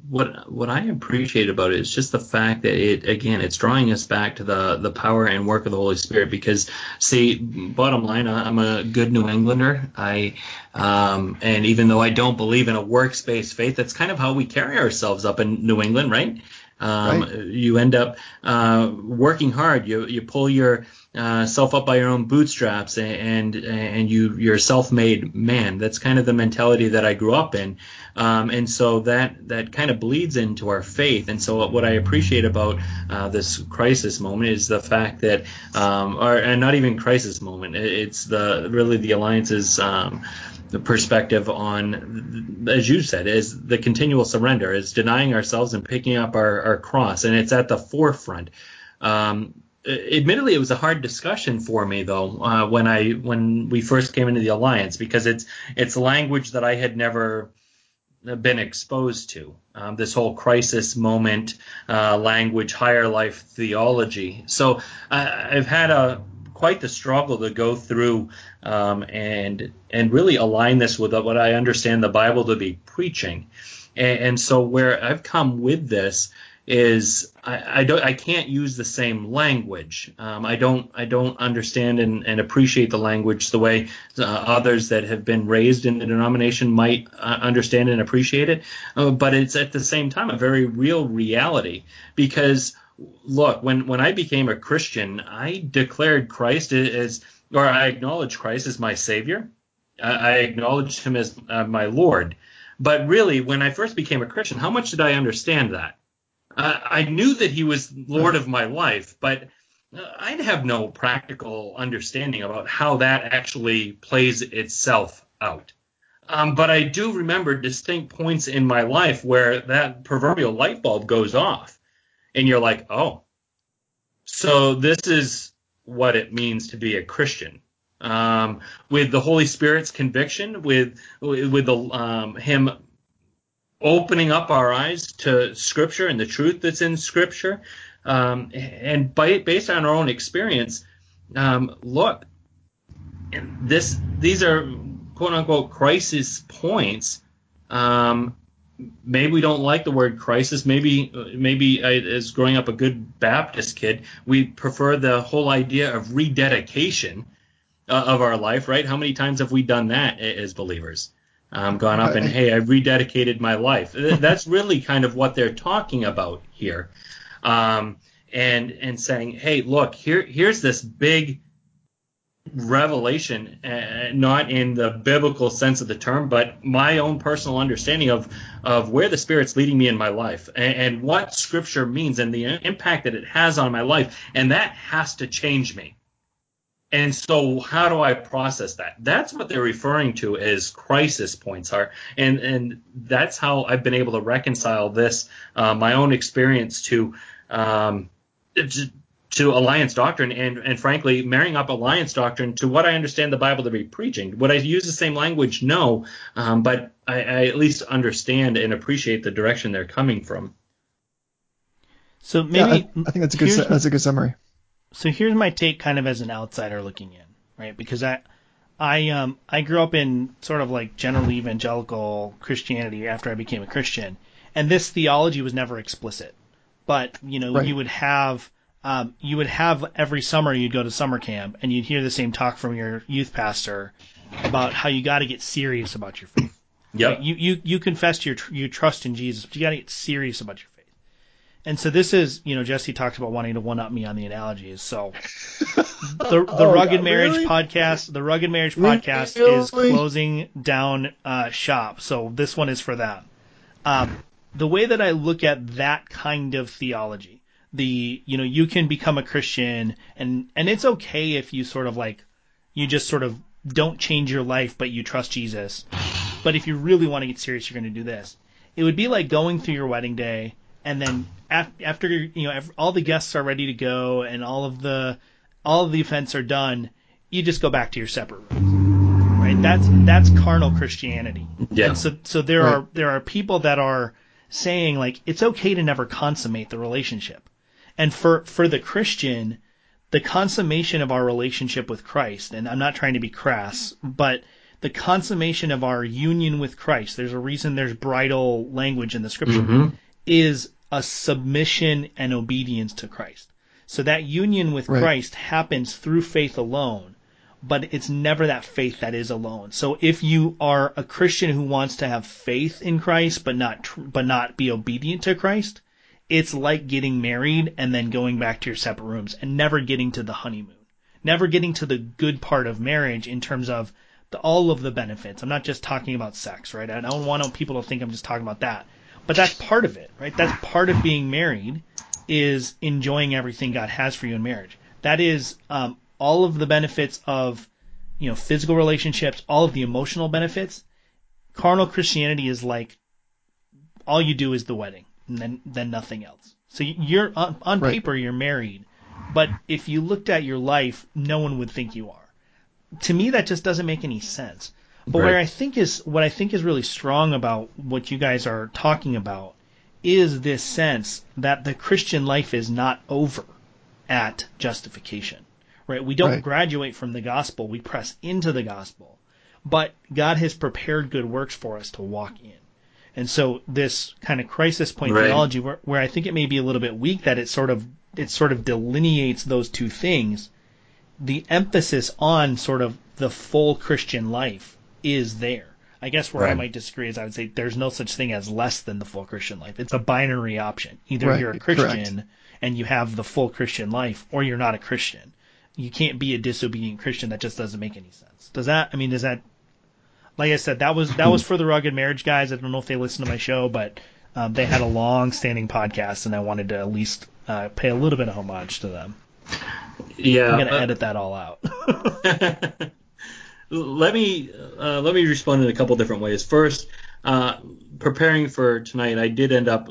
what what I appreciate about it is just the fact that it again it's drawing us back to the the power and work of the Holy Spirit because see bottom line I'm a good New Englander I um, and even though I don't believe in a works based faith that's kind of how we carry ourselves up in New England right um, right. You end up uh, working hard. You you pull your uh, self up by your own bootstraps, and and you you're a self-made man. That's kind of the mentality that I grew up in, um, and so that that kind of bleeds into our faith. And so what I appreciate about uh, this crisis moment is the fact that, um, or and not even crisis moment. It's the really the alliance's um, the perspective on, as you said, is the continual surrender, is denying ourselves and picking up our, our cross, and it's at the forefront. Um, admittedly, it was a hard discussion for me though uh, when I when we first came into the alliance because it's it's language that I had never been exposed to. Um, this whole crisis moment uh, language, higher life theology. So I, I've had a quite the struggle to go through um, and and really align this with what I understand the Bible to be preaching. And, and so where I've come with this is I, I, don't I can't use the same language. Um, I don't I don't understand and, and appreciate the language the way uh, others that have been raised in the denomination might uh, understand and appreciate it. Uh, but it's at the same time a very real reality because look, when when I became a Christian, I declared Christ as, or I acknowledged Christ as my Savior. I, acknowledged Him as uh, my Lord. But really, when I first became a Christian, how much did I understand that? Uh, I knew that He was Lord of my life, but I'd have no practical understanding about how that actually plays itself out. Um, but I do remember distinct points in my life where that proverbial light bulb goes off and you're like, oh, so this is what it means to be a Christian. Um, with the Holy Spirit's conviction, with with the um, Him opening up our eyes to Scripture and the truth that's in Scripture, um, and by, based on our own experience, um, look, this these are quote unquote crisis points um, maybe we don't like the word crisis. Maybe maybe I, as growing up a good Baptist kid, we prefer the whole idea of rededication uh, of our life. Right? How many times have we done that as believers? Um, gone up and hey, I rededicated my life. That's really kind of what they're talking about here, um, and and saying, hey, look, here here's this big revelation, uh, not in the biblical sense of the term, but my own personal understanding of of where the Spirit's leading me in my life and, and what Scripture means and the impact that it has on my life, and that has to change me. And so, how do I process that? That's what they're referring to as crisis points are, and and that's how I've been able to reconcile this, uh, my own experience to. Um, to alliance doctrine and, and frankly marrying up alliance doctrine to what I understand the Bible to be preaching. Would I use the same language? No, um, but I, I, at least understand and appreciate the direction they're coming from. So maybe yeah, I, I, think that's a good that's a good summary. So here's my take, kind of as an outsider looking in, right? Because I I um I grew up in sort of like general evangelical Christianity after I became a Christian, and this theology was never explicit, but you know right. you would have um, you would have every summer you'd go to summer camp and you'd hear the same talk from your youth pastor about how you got to get serious about your faith. Yeah. Right? You you you confess your tr- you trust in Jesus, but you got to get serious about your faith. And so this is, you know, Jesse talks about wanting to one up me on the analogies. So [LAUGHS] the the Oh, Rugged God, Marriage really? podcast, the Rugged Marriage Really? podcast is closing down uh, shop. So this one is for that. Um, the way that I look at that kind of theology, the you know, you can become a Christian and and it's okay if you sort of like you just sort of don't change your life but you trust Jesus. But if you really want to get serious, you're going to do this. It would be like going through your wedding day and then af- after you know all the guests are ready to go and all of the all of the events are done, you just go back to your separate rooms. Right? That's that's carnal Christianity. Yeah. And so so there Right. are there are people that are saying like it's okay to never consummate the relationship. And for for the Christian, the consummation of our relationship with Christ, and I'm not trying to be crass, but the consummation of our union with Christ, there's a reason there's bridal language in the scripture, Mhm. is a submission and obedience to Christ. So that union with Right. Christ happens through faith alone, but it's never that faith that is alone. So if you are a Christian who wants to have faith in Christ but not tr- but not be obedient to Christ, it's like getting married and then going back to your separate rooms and never getting to the honeymoon, never getting to the good part of marriage in terms of the, all of the benefits. I'm not just talking about sex, right? I don't want people to think I'm just talking about that, but that's part of it, right? That's part of being married is enjoying everything God has for you in marriage. That is um, all of the benefits of you know physical relationships, all of the emotional benefits. Carnal Christianity is like all you do is the wedding and then then nothing else. So you're on, on Right. paper you're married, but if you looked at your life, no one would think you are. To me, that just doesn't make any sense. But where I think is what I think is really strong about what you guys are talking about is this sense that the Christian life is not over at justification. Right? We don't Right. graduate from the gospel, we press into the gospel. But God has prepared good works for us to walk in. And so this kind of crisis point Right. theology where, where I think it may be a little bit weak that it sort of it sort of delineates those two things, the emphasis on sort of the full Christian life is there. I guess where I might disagree is I would say there's no such thing as less than the full Christian life. It's a binary option. Either Right, you're a correct. Christian and you have the full Christian life, or you're not a Christian. You can't be a disobedient Christian. That just doesn't make any sense. Does that? I mean, does that? Like I said, that was that was for the rugged marriage guys. I don't know if they listen to my show, but um, they had a long-standing podcast, and I wanted to at least uh, pay a little bit of homage to them. Yeah. I'm gonna uh, edit that all out. [LAUGHS] [LAUGHS] let me uh, let me respond in a couple different ways. First, uh, preparing for tonight, I did end up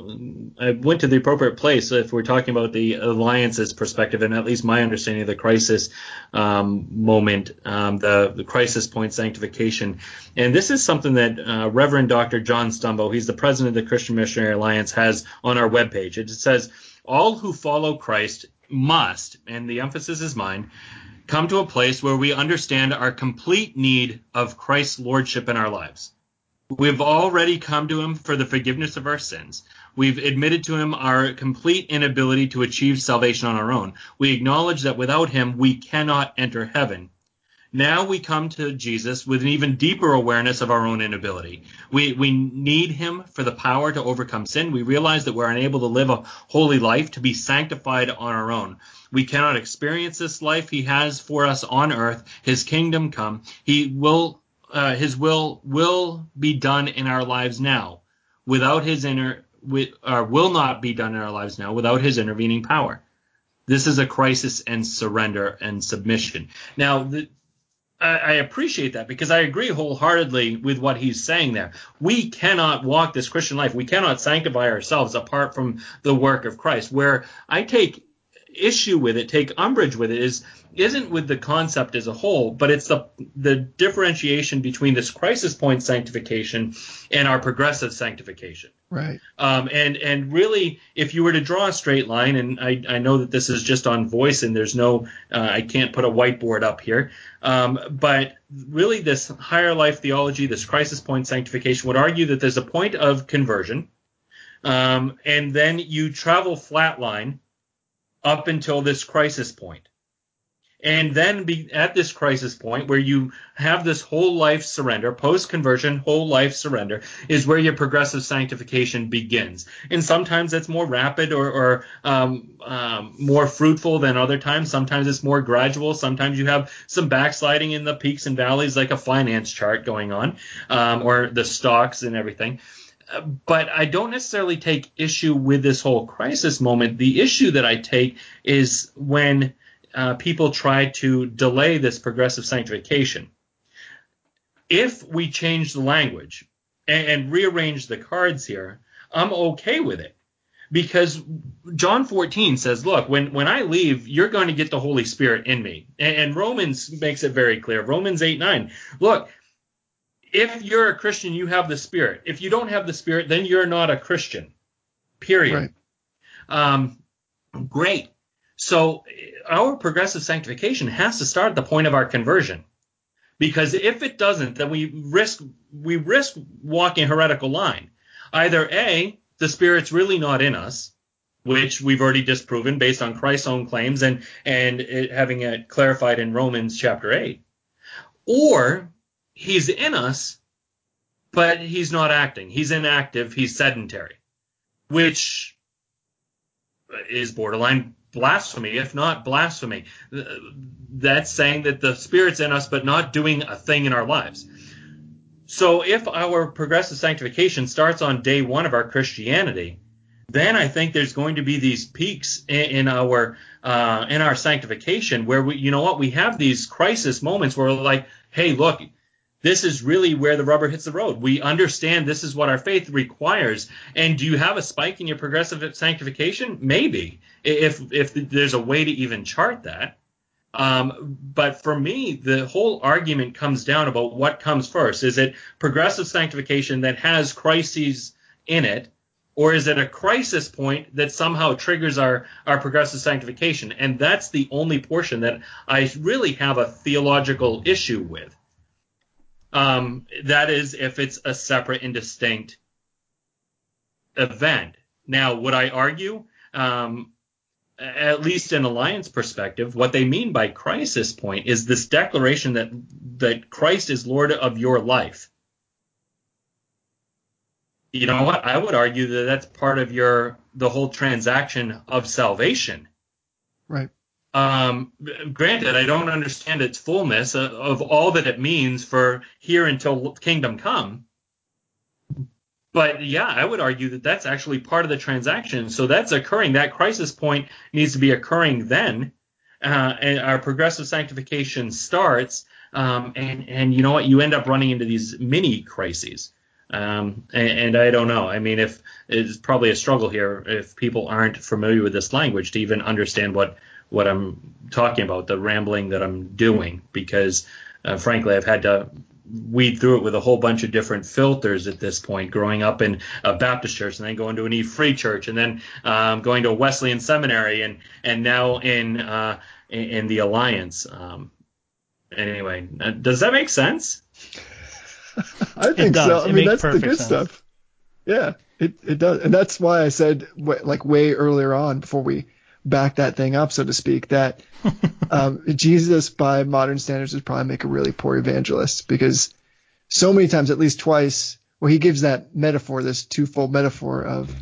I went to the appropriate place if we're talking about the alliances perspective and at least my understanding of the crisis um, moment, um, the the crisis point sanctification, and this is something that uh, Reverend Dr. John Stumbo, he's the president of the Christian Missionary Alliance, has on our webpage. It says all who follow Christ must, and the emphasis is mine come to a place where we understand our complete need of Christ's lordship in our lives. We've already come to him for the forgiveness of our sins. We've admitted to him our complete inability to achieve salvation on our own. We acknowledge that without him we cannot enter heaven. Now we come to Jesus with an even deeper awareness of our own inability. We, we need him for the power to overcome sin. We realize that we're unable to live a holy life, to be sanctified on our own. We cannot experience this life he has for us on earth. His kingdom come. He will, uh, his will will be done in our lives now. Without his inner, uh, will not be done in our lives now without his intervening power. This is a crisis and surrender and submission. Now, the, I appreciate that because I agree wholeheartedly with what he's saying there. We cannot walk this Christian life. We cannot sanctify ourselves apart from the work of Christ. Where I take issue with it, take umbrage with it, is isn't with the concept as a whole, but it's the the differentiation between this crisis point sanctification and our progressive sanctification. Right. Um, and and really, if you were to draw a straight line, and I, I know that this is just on voice, and there's no, uh, I can't put a whiteboard up here, um, but really, this higher life theology, this crisis point sanctification, would argue that there's a point of conversion, um, and then you travel flatline up until this crisis point. And then be at this crisis point where you have this whole life surrender, post conversion, whole life surrender is where your progressive sanctification begins. And sometimes it's more rapid or, or um, um, more fruitful than other times. Sometimes it's more gradual. Sometimes you have some backsliding in the peaks and valleys, like a finance chart going on, um, or the stocks and everything but I don't necessarily take issue with this whole crisis moment. The issue that I take is when uh, people try to delay this progressive sanctification. If we change the language and, and rearrange the cards here, I'm okay with it. Because John 14 says, look, when, when I leave, you're going to get the Holy Spirit in me. And, and Romans makes it very clear. Romans 8 9. Look, if you're a Christian, you have the Spirit. If you don't have the Spirit, then you're not a Christian. Period. Right. Um, great. So our progressive sanctification has to start at the point of our conversion. Because if it doesn't, then we risk we risk walking a heretical line. Either A, the Spirit's really not in us, which we've already disproven based on Christ's own claims and and it, having it clarified in Romans chapter eight, or he's in us, but he's not acting. He's inactive. He's sedentary, which is borderline blasphemy, if not blasphemy. That's saying that the Spirit's in us, but not doing a thing in our lives. So if our progressive sanctification starts on day one of our Christianity, then I think there's going to be these peaks in, in our uh, in our sanctification where we, you know what, we have these crisis moments where we're like, hey, look, this is really where the rubber hits the road. We understand this is what our faith requires. And do you have a spike in your progressive sanctification? Maybe, if if there's a way to even chart that. Um, but for me, the whole argument comes down about what comes first. Is it progressive sanctification that has crises in it, or is it a crisis point that somehow triggers our, our progressive sanctification? And that's the only portion that I really have a theological issue with. Um, that is if it's a separate and distinct event. Now, would I argue, um, at least in alliance perspective, what they mean by crisis point is this declaration that that Christ is Lord of your life. You know what? I would argue that that's part of your the whole transaction of salvation. Right. Um, granted, I don't understand its fullness of, all that it means for here until kingdom come. But yeah, I would argue that that's actually part of the transaction. So that's occurring. That crisis point needs to be occurring then. Uh, and our progressive sanctification starts. Um, and, and you know what? You end up running into these mini crises. Um, and, and, I don't know. I mean, if it's probably a struggle here if people aren't familiar with this language to even understand what what I'm talking about, the rambling that I'm doing, because uh, frankly, I've had to weed through it with a whole bunch of different filters at this point, growing up in a Baptist church and then going to an E Free church and then um, going to a Wesleyan seminary and and now in uh, in, in, the Alliance. Um, anyway, uh, does that make sense? I think so. I it mean, that's the good sense. stuff. Yeah, it it does, and that's why I said like way earlier on before we back that thing up, so to speak, that [LAUGHS] um, Jesus, by modern standards, would probably make a really poor evangelist because so many times, at least twice, where he gives that metaphor, this twofold metaphor of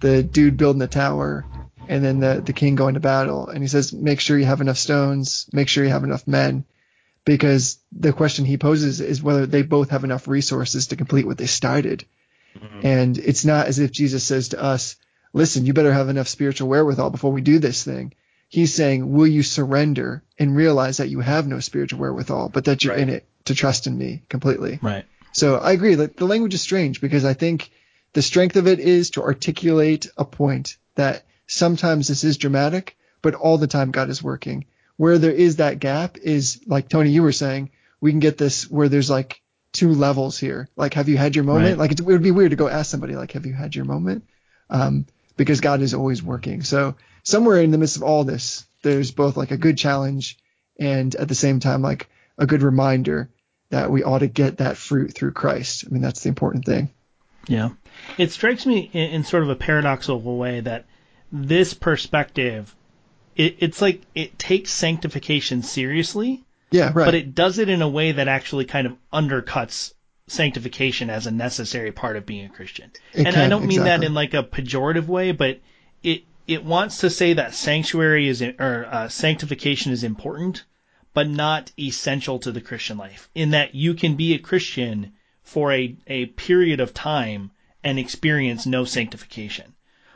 the dude building the tower and then the, the king going to battle. And he says, make sure you have enough stones, make sure you have enough men. Because the question he poses is whether they both have enough resources to complete what they started. Mm-hmm. And it's not as if Jesus says to us, listen, you better have enough spiritual wherewithal before we do this thing. He's saying, will you surrender and realize that you have no spiritual wherewithal, but that you're right. in it to trust in me completely. Right. So I agree. Like the language is strange because I think the strength of it is to articulate a point that sometimes this is dramatic, but all the time God is working. Where there is that gap is like Tony, you were saying, we can get this where there's like two levels here. Like, have you had your moment? Right. Like, it would be weird to go ask somebody, like, have you had your moment? Um, because God is always working. So somewhere in the midst of all this, there's both like a good challenge and at the same time like a good reminder that we ought to get that fruit through Christ. I mean, that's the important thing. Yeah. It strikes me in, in sort of a paradoxical way that this perspective it, it's like it takes sanctification seriously, Yeah, right. but it does it in a way that actually kind of undercuts sanctification as a necessary part of being a Christian. It and I don't mean that in like a pejorative way, but it it wants to say that sanctuary is or uh, sanctification is important, but not essential to the Christian life. In that you can be a Christian for a a period of time and experience no sanctification.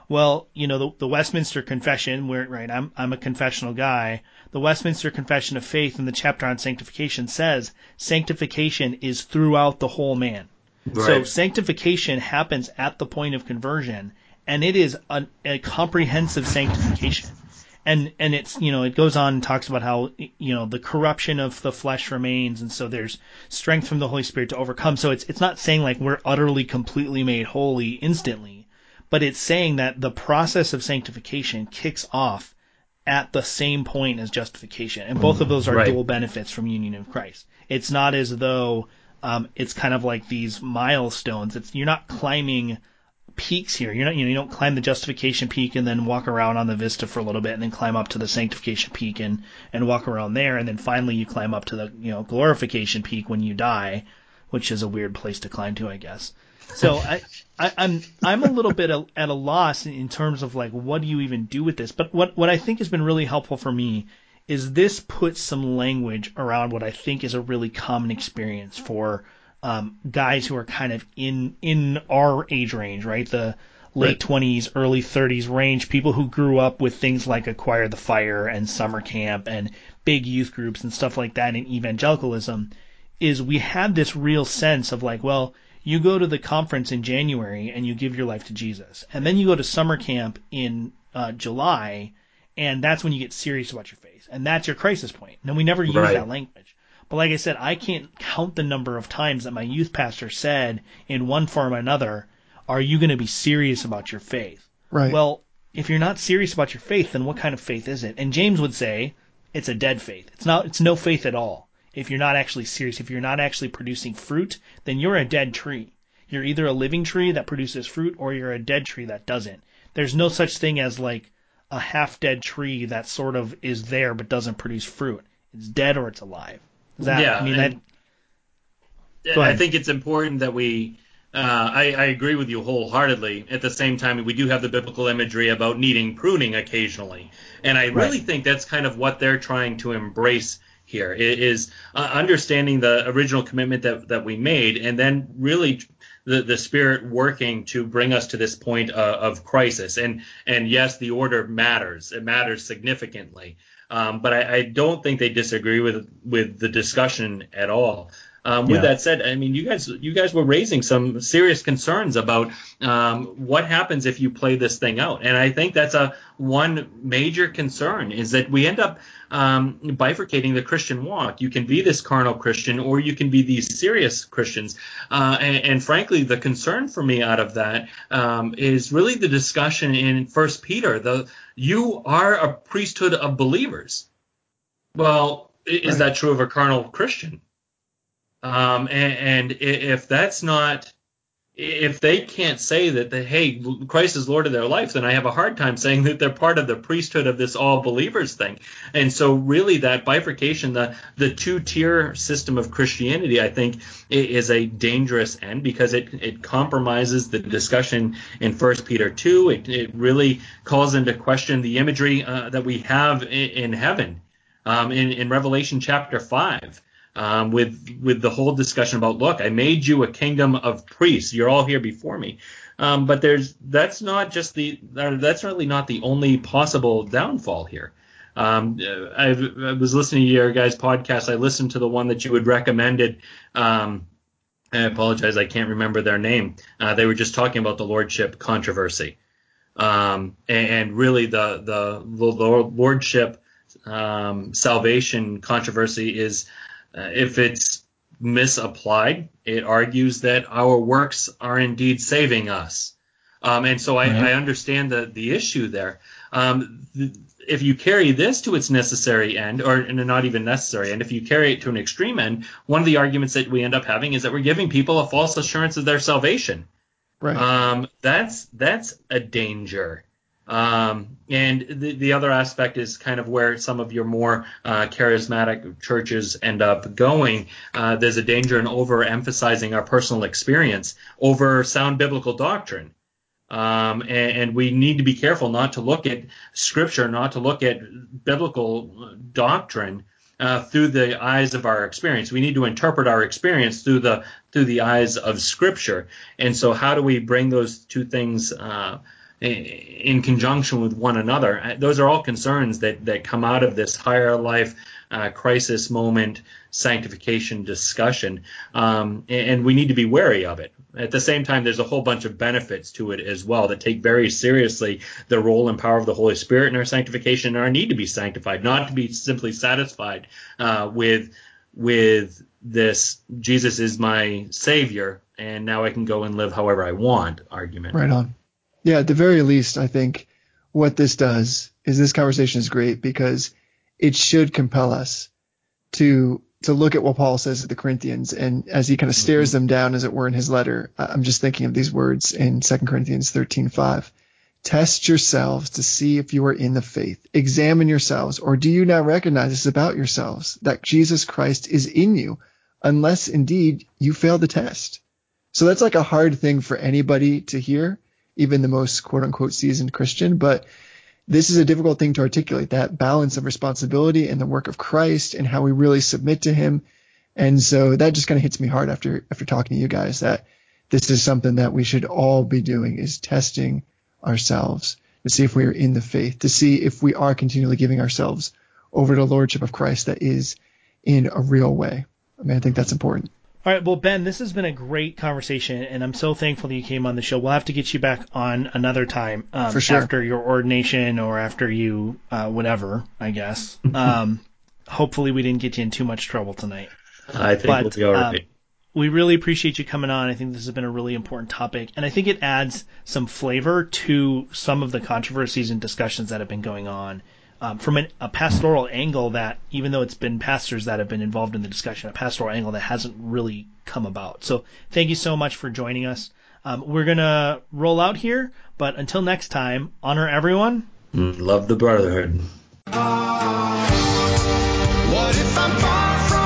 Well, you know, the, the Westminster Confession, where, right, I'm, I'm a confessional guy. The Westminster Confession of Faith in the chapter on sanctification says sanctification is throughout the whole man. So sanctification happens at the point of conversion, and it is a, a comprehensive sanctification. And and it's you know it goes on and talks about how you know the corruption of the flesh remains, and so there's strength from the Holy Spirit to overcome. So it's it's not saying like we're utterly completely made holy instantly, but it's saying that the process of sanctification kicks off at the same point as justification, and both of those are Right. dual benefits from union of Christ. It's not as though um, it's kind of like these milestones. It's you're not climbing peaks here. You're not, you know, you don't climb the justification peak and then walk around on the vista for a little bit and then climb up to the sanctification peak and, and walk around there. And then finally you climb up to the, you know, glorification peak when you die, which is a weird place to climb to, I guess. So I, I, I'm, I'm a little bit at a loss in terms of like, what do you even do with this? But what, what I think has been really helpful for me is this puts some language around what I think is a really common experience for um, guys who are kind of in in our age range, right? The late twenties, early thirties range, people who grew up with things like Acquire the Fire and summer camp and big youth groups and stuff like that in evangelicalism, is we had this real sense of like, well, you go to the conference in January and you give your life to Jesus, and then you go to summer camp in uh, July, and that's when you get serious about your faith, and that's your crisis point. And we never use Right. that language. But like I said, I can't count the number of times that my youth pastor said in one form or another, "Are you going to be serious about your faith?" right. Well, if you're not serious about your faith, then what kind of faith is it? And James would say it's a dead faith. It's not. It's no faith at all. If you're not actually serious, if you're not actually producing fruit, then you're a dead tree. You're either a living tree that produces fruit, or you're a dead tree that doesn't. There's no such thing as like a half dead tree that sort of is there but doesn't produce fruit. It's dead or it's alive. That, Yeah, I mean that. I think it's important that we. Uh, I, I agree with you wholeheartedly. At the same time, we do have the biblical imagery about needing pruning occasionally, and I really Right. think that's kind of what they're trying to embrace here is uh, understanding the original commitment that, that we made, and then really the, the Spirit working to bring us to this point uh, of crisis. And and yes, the order matters. It matters significantly. Um, but I, I don't think they disagree with with the discussion at all. Um, with Yeah. that said, I mean, you guys, you guys were raising some serious concerns about um, what happens if you play this thing out, and I think that's a one major concern is that we end up um, bifurcating the Christian walk. You can be this carnal Christian, or you can be these serious Christians, uh, and, and frankly, the concern for me out of that um, is really the discussion in First Peter. The you are a priesthood of believers. Well, i- is Right. that true of a carnal Christian? Um, and, and if that's not, if they can't say that, the, hey, Christ is Lord of their life, then I have a hard time saying that they're part of the priesthood of this all believers thing. And so, really, that bifurcation, the the two tier system of Christianity, I think, is a dangerous end because it it compromises the discussion in First Peter two. It it really calls into question the imagery uh, that we have in, in heaven, um, in in Revelation chapter five um, with with the whole discussion about look, I made you a kingdom of priests. You're all here before me. Um, but there's that's not just the that's really not the only possible downfall here. Um, I was listening to your guys' podcast. I listened to the one that you had recommended. Um, I apologize, I can't remember their name. Uh, they were just talking about the lordship controversy, um, and, and really the the, the lordship um, salvation controversy is if it's misapplied, it argues that our works are indeed saving us. Um, and so I, Right. I understand the, the issue there. Um, th- if you carry this to its necessary end, or and not even necessary end, if you carry it to an extreme end, one of the arguments that we end up having is that we're giving people a false assurance of their salvation. right. Um, that's that's a danger. Um, and the, the other aspect is kind of where some of your more uh, charismatic churches end up going. Uh, there's a danger in overemphasizing our personal experience over sound biblical doctrine. Um, and, and, we need to be careful not to look at scripture, not to look at biblical doctrine uh, through the eyes of our experience. We need to interpret our experience through the through the eyes of scripture. And so, how do we bring those two things? In conjunction with one another. Uh, those are all concerns that, that come out of this higher life uh, crisis moment sanctification discussion, um, and, we need to be wary of it. At the same time, there's a whole bunch of benefits to it as well that take very seriously the role and power of the Holy Spirit in our sanctification and our need to be sanctified, not to be simply satisfied uh, with with this Jesus is my Savior, and now I can go and live however I want argument. Right on. Yeah, at the very least, I think what this does is this conversation is great because it should compel us to to look at what Paul says to the Corinthians and as he kind of stares mm-hmm. them down as it were in his letter. I'm just thinking of these words in 2 Corinthians 13:5. Test yourselves to see if you are in the faith. Examine yourselves, or do you now recognize this about yourselves that Jesus Christ is in you, unless indeed you fail the test. So that's like a hard thing for anybody to hear even the most quote unquote seasoned Christian. But this is a difficult thing to articulate that balance of responsibility and the work of Christ and how we really submit to him. And so that just kind of hits me hard after, after talking to you guys that this is something that we should all be doing is testing ourselves to see if we are in the faith, to see if we are continually giving ourselves over to the Lordship of Christ that is in a real way. I mean, I think that's important. All right, well, Ben, this has been a great conversation, and I'm so thankful that you came on the show. We'll have to get you back on another time um, For sure. after your ordination or after you, uh, whatever, I guess. [LAUGHS] um, hopefully, we didn't get you in too much trouble tonight. I think but, we'll be all right. Um, we really appreciate you coming on. I think this has been a really important topic, and I think it adds some flavor to some of the controversies and discussions that have been going on um, from an, a pastoral angle that, even though it's been pastors that have been involved in the discussion, a pastoral angle that hasn't really come about. So thank you so much for joining us. Um, we're going to roll out here, but until next time, honor everyone. Love the brotherhood. What if I'm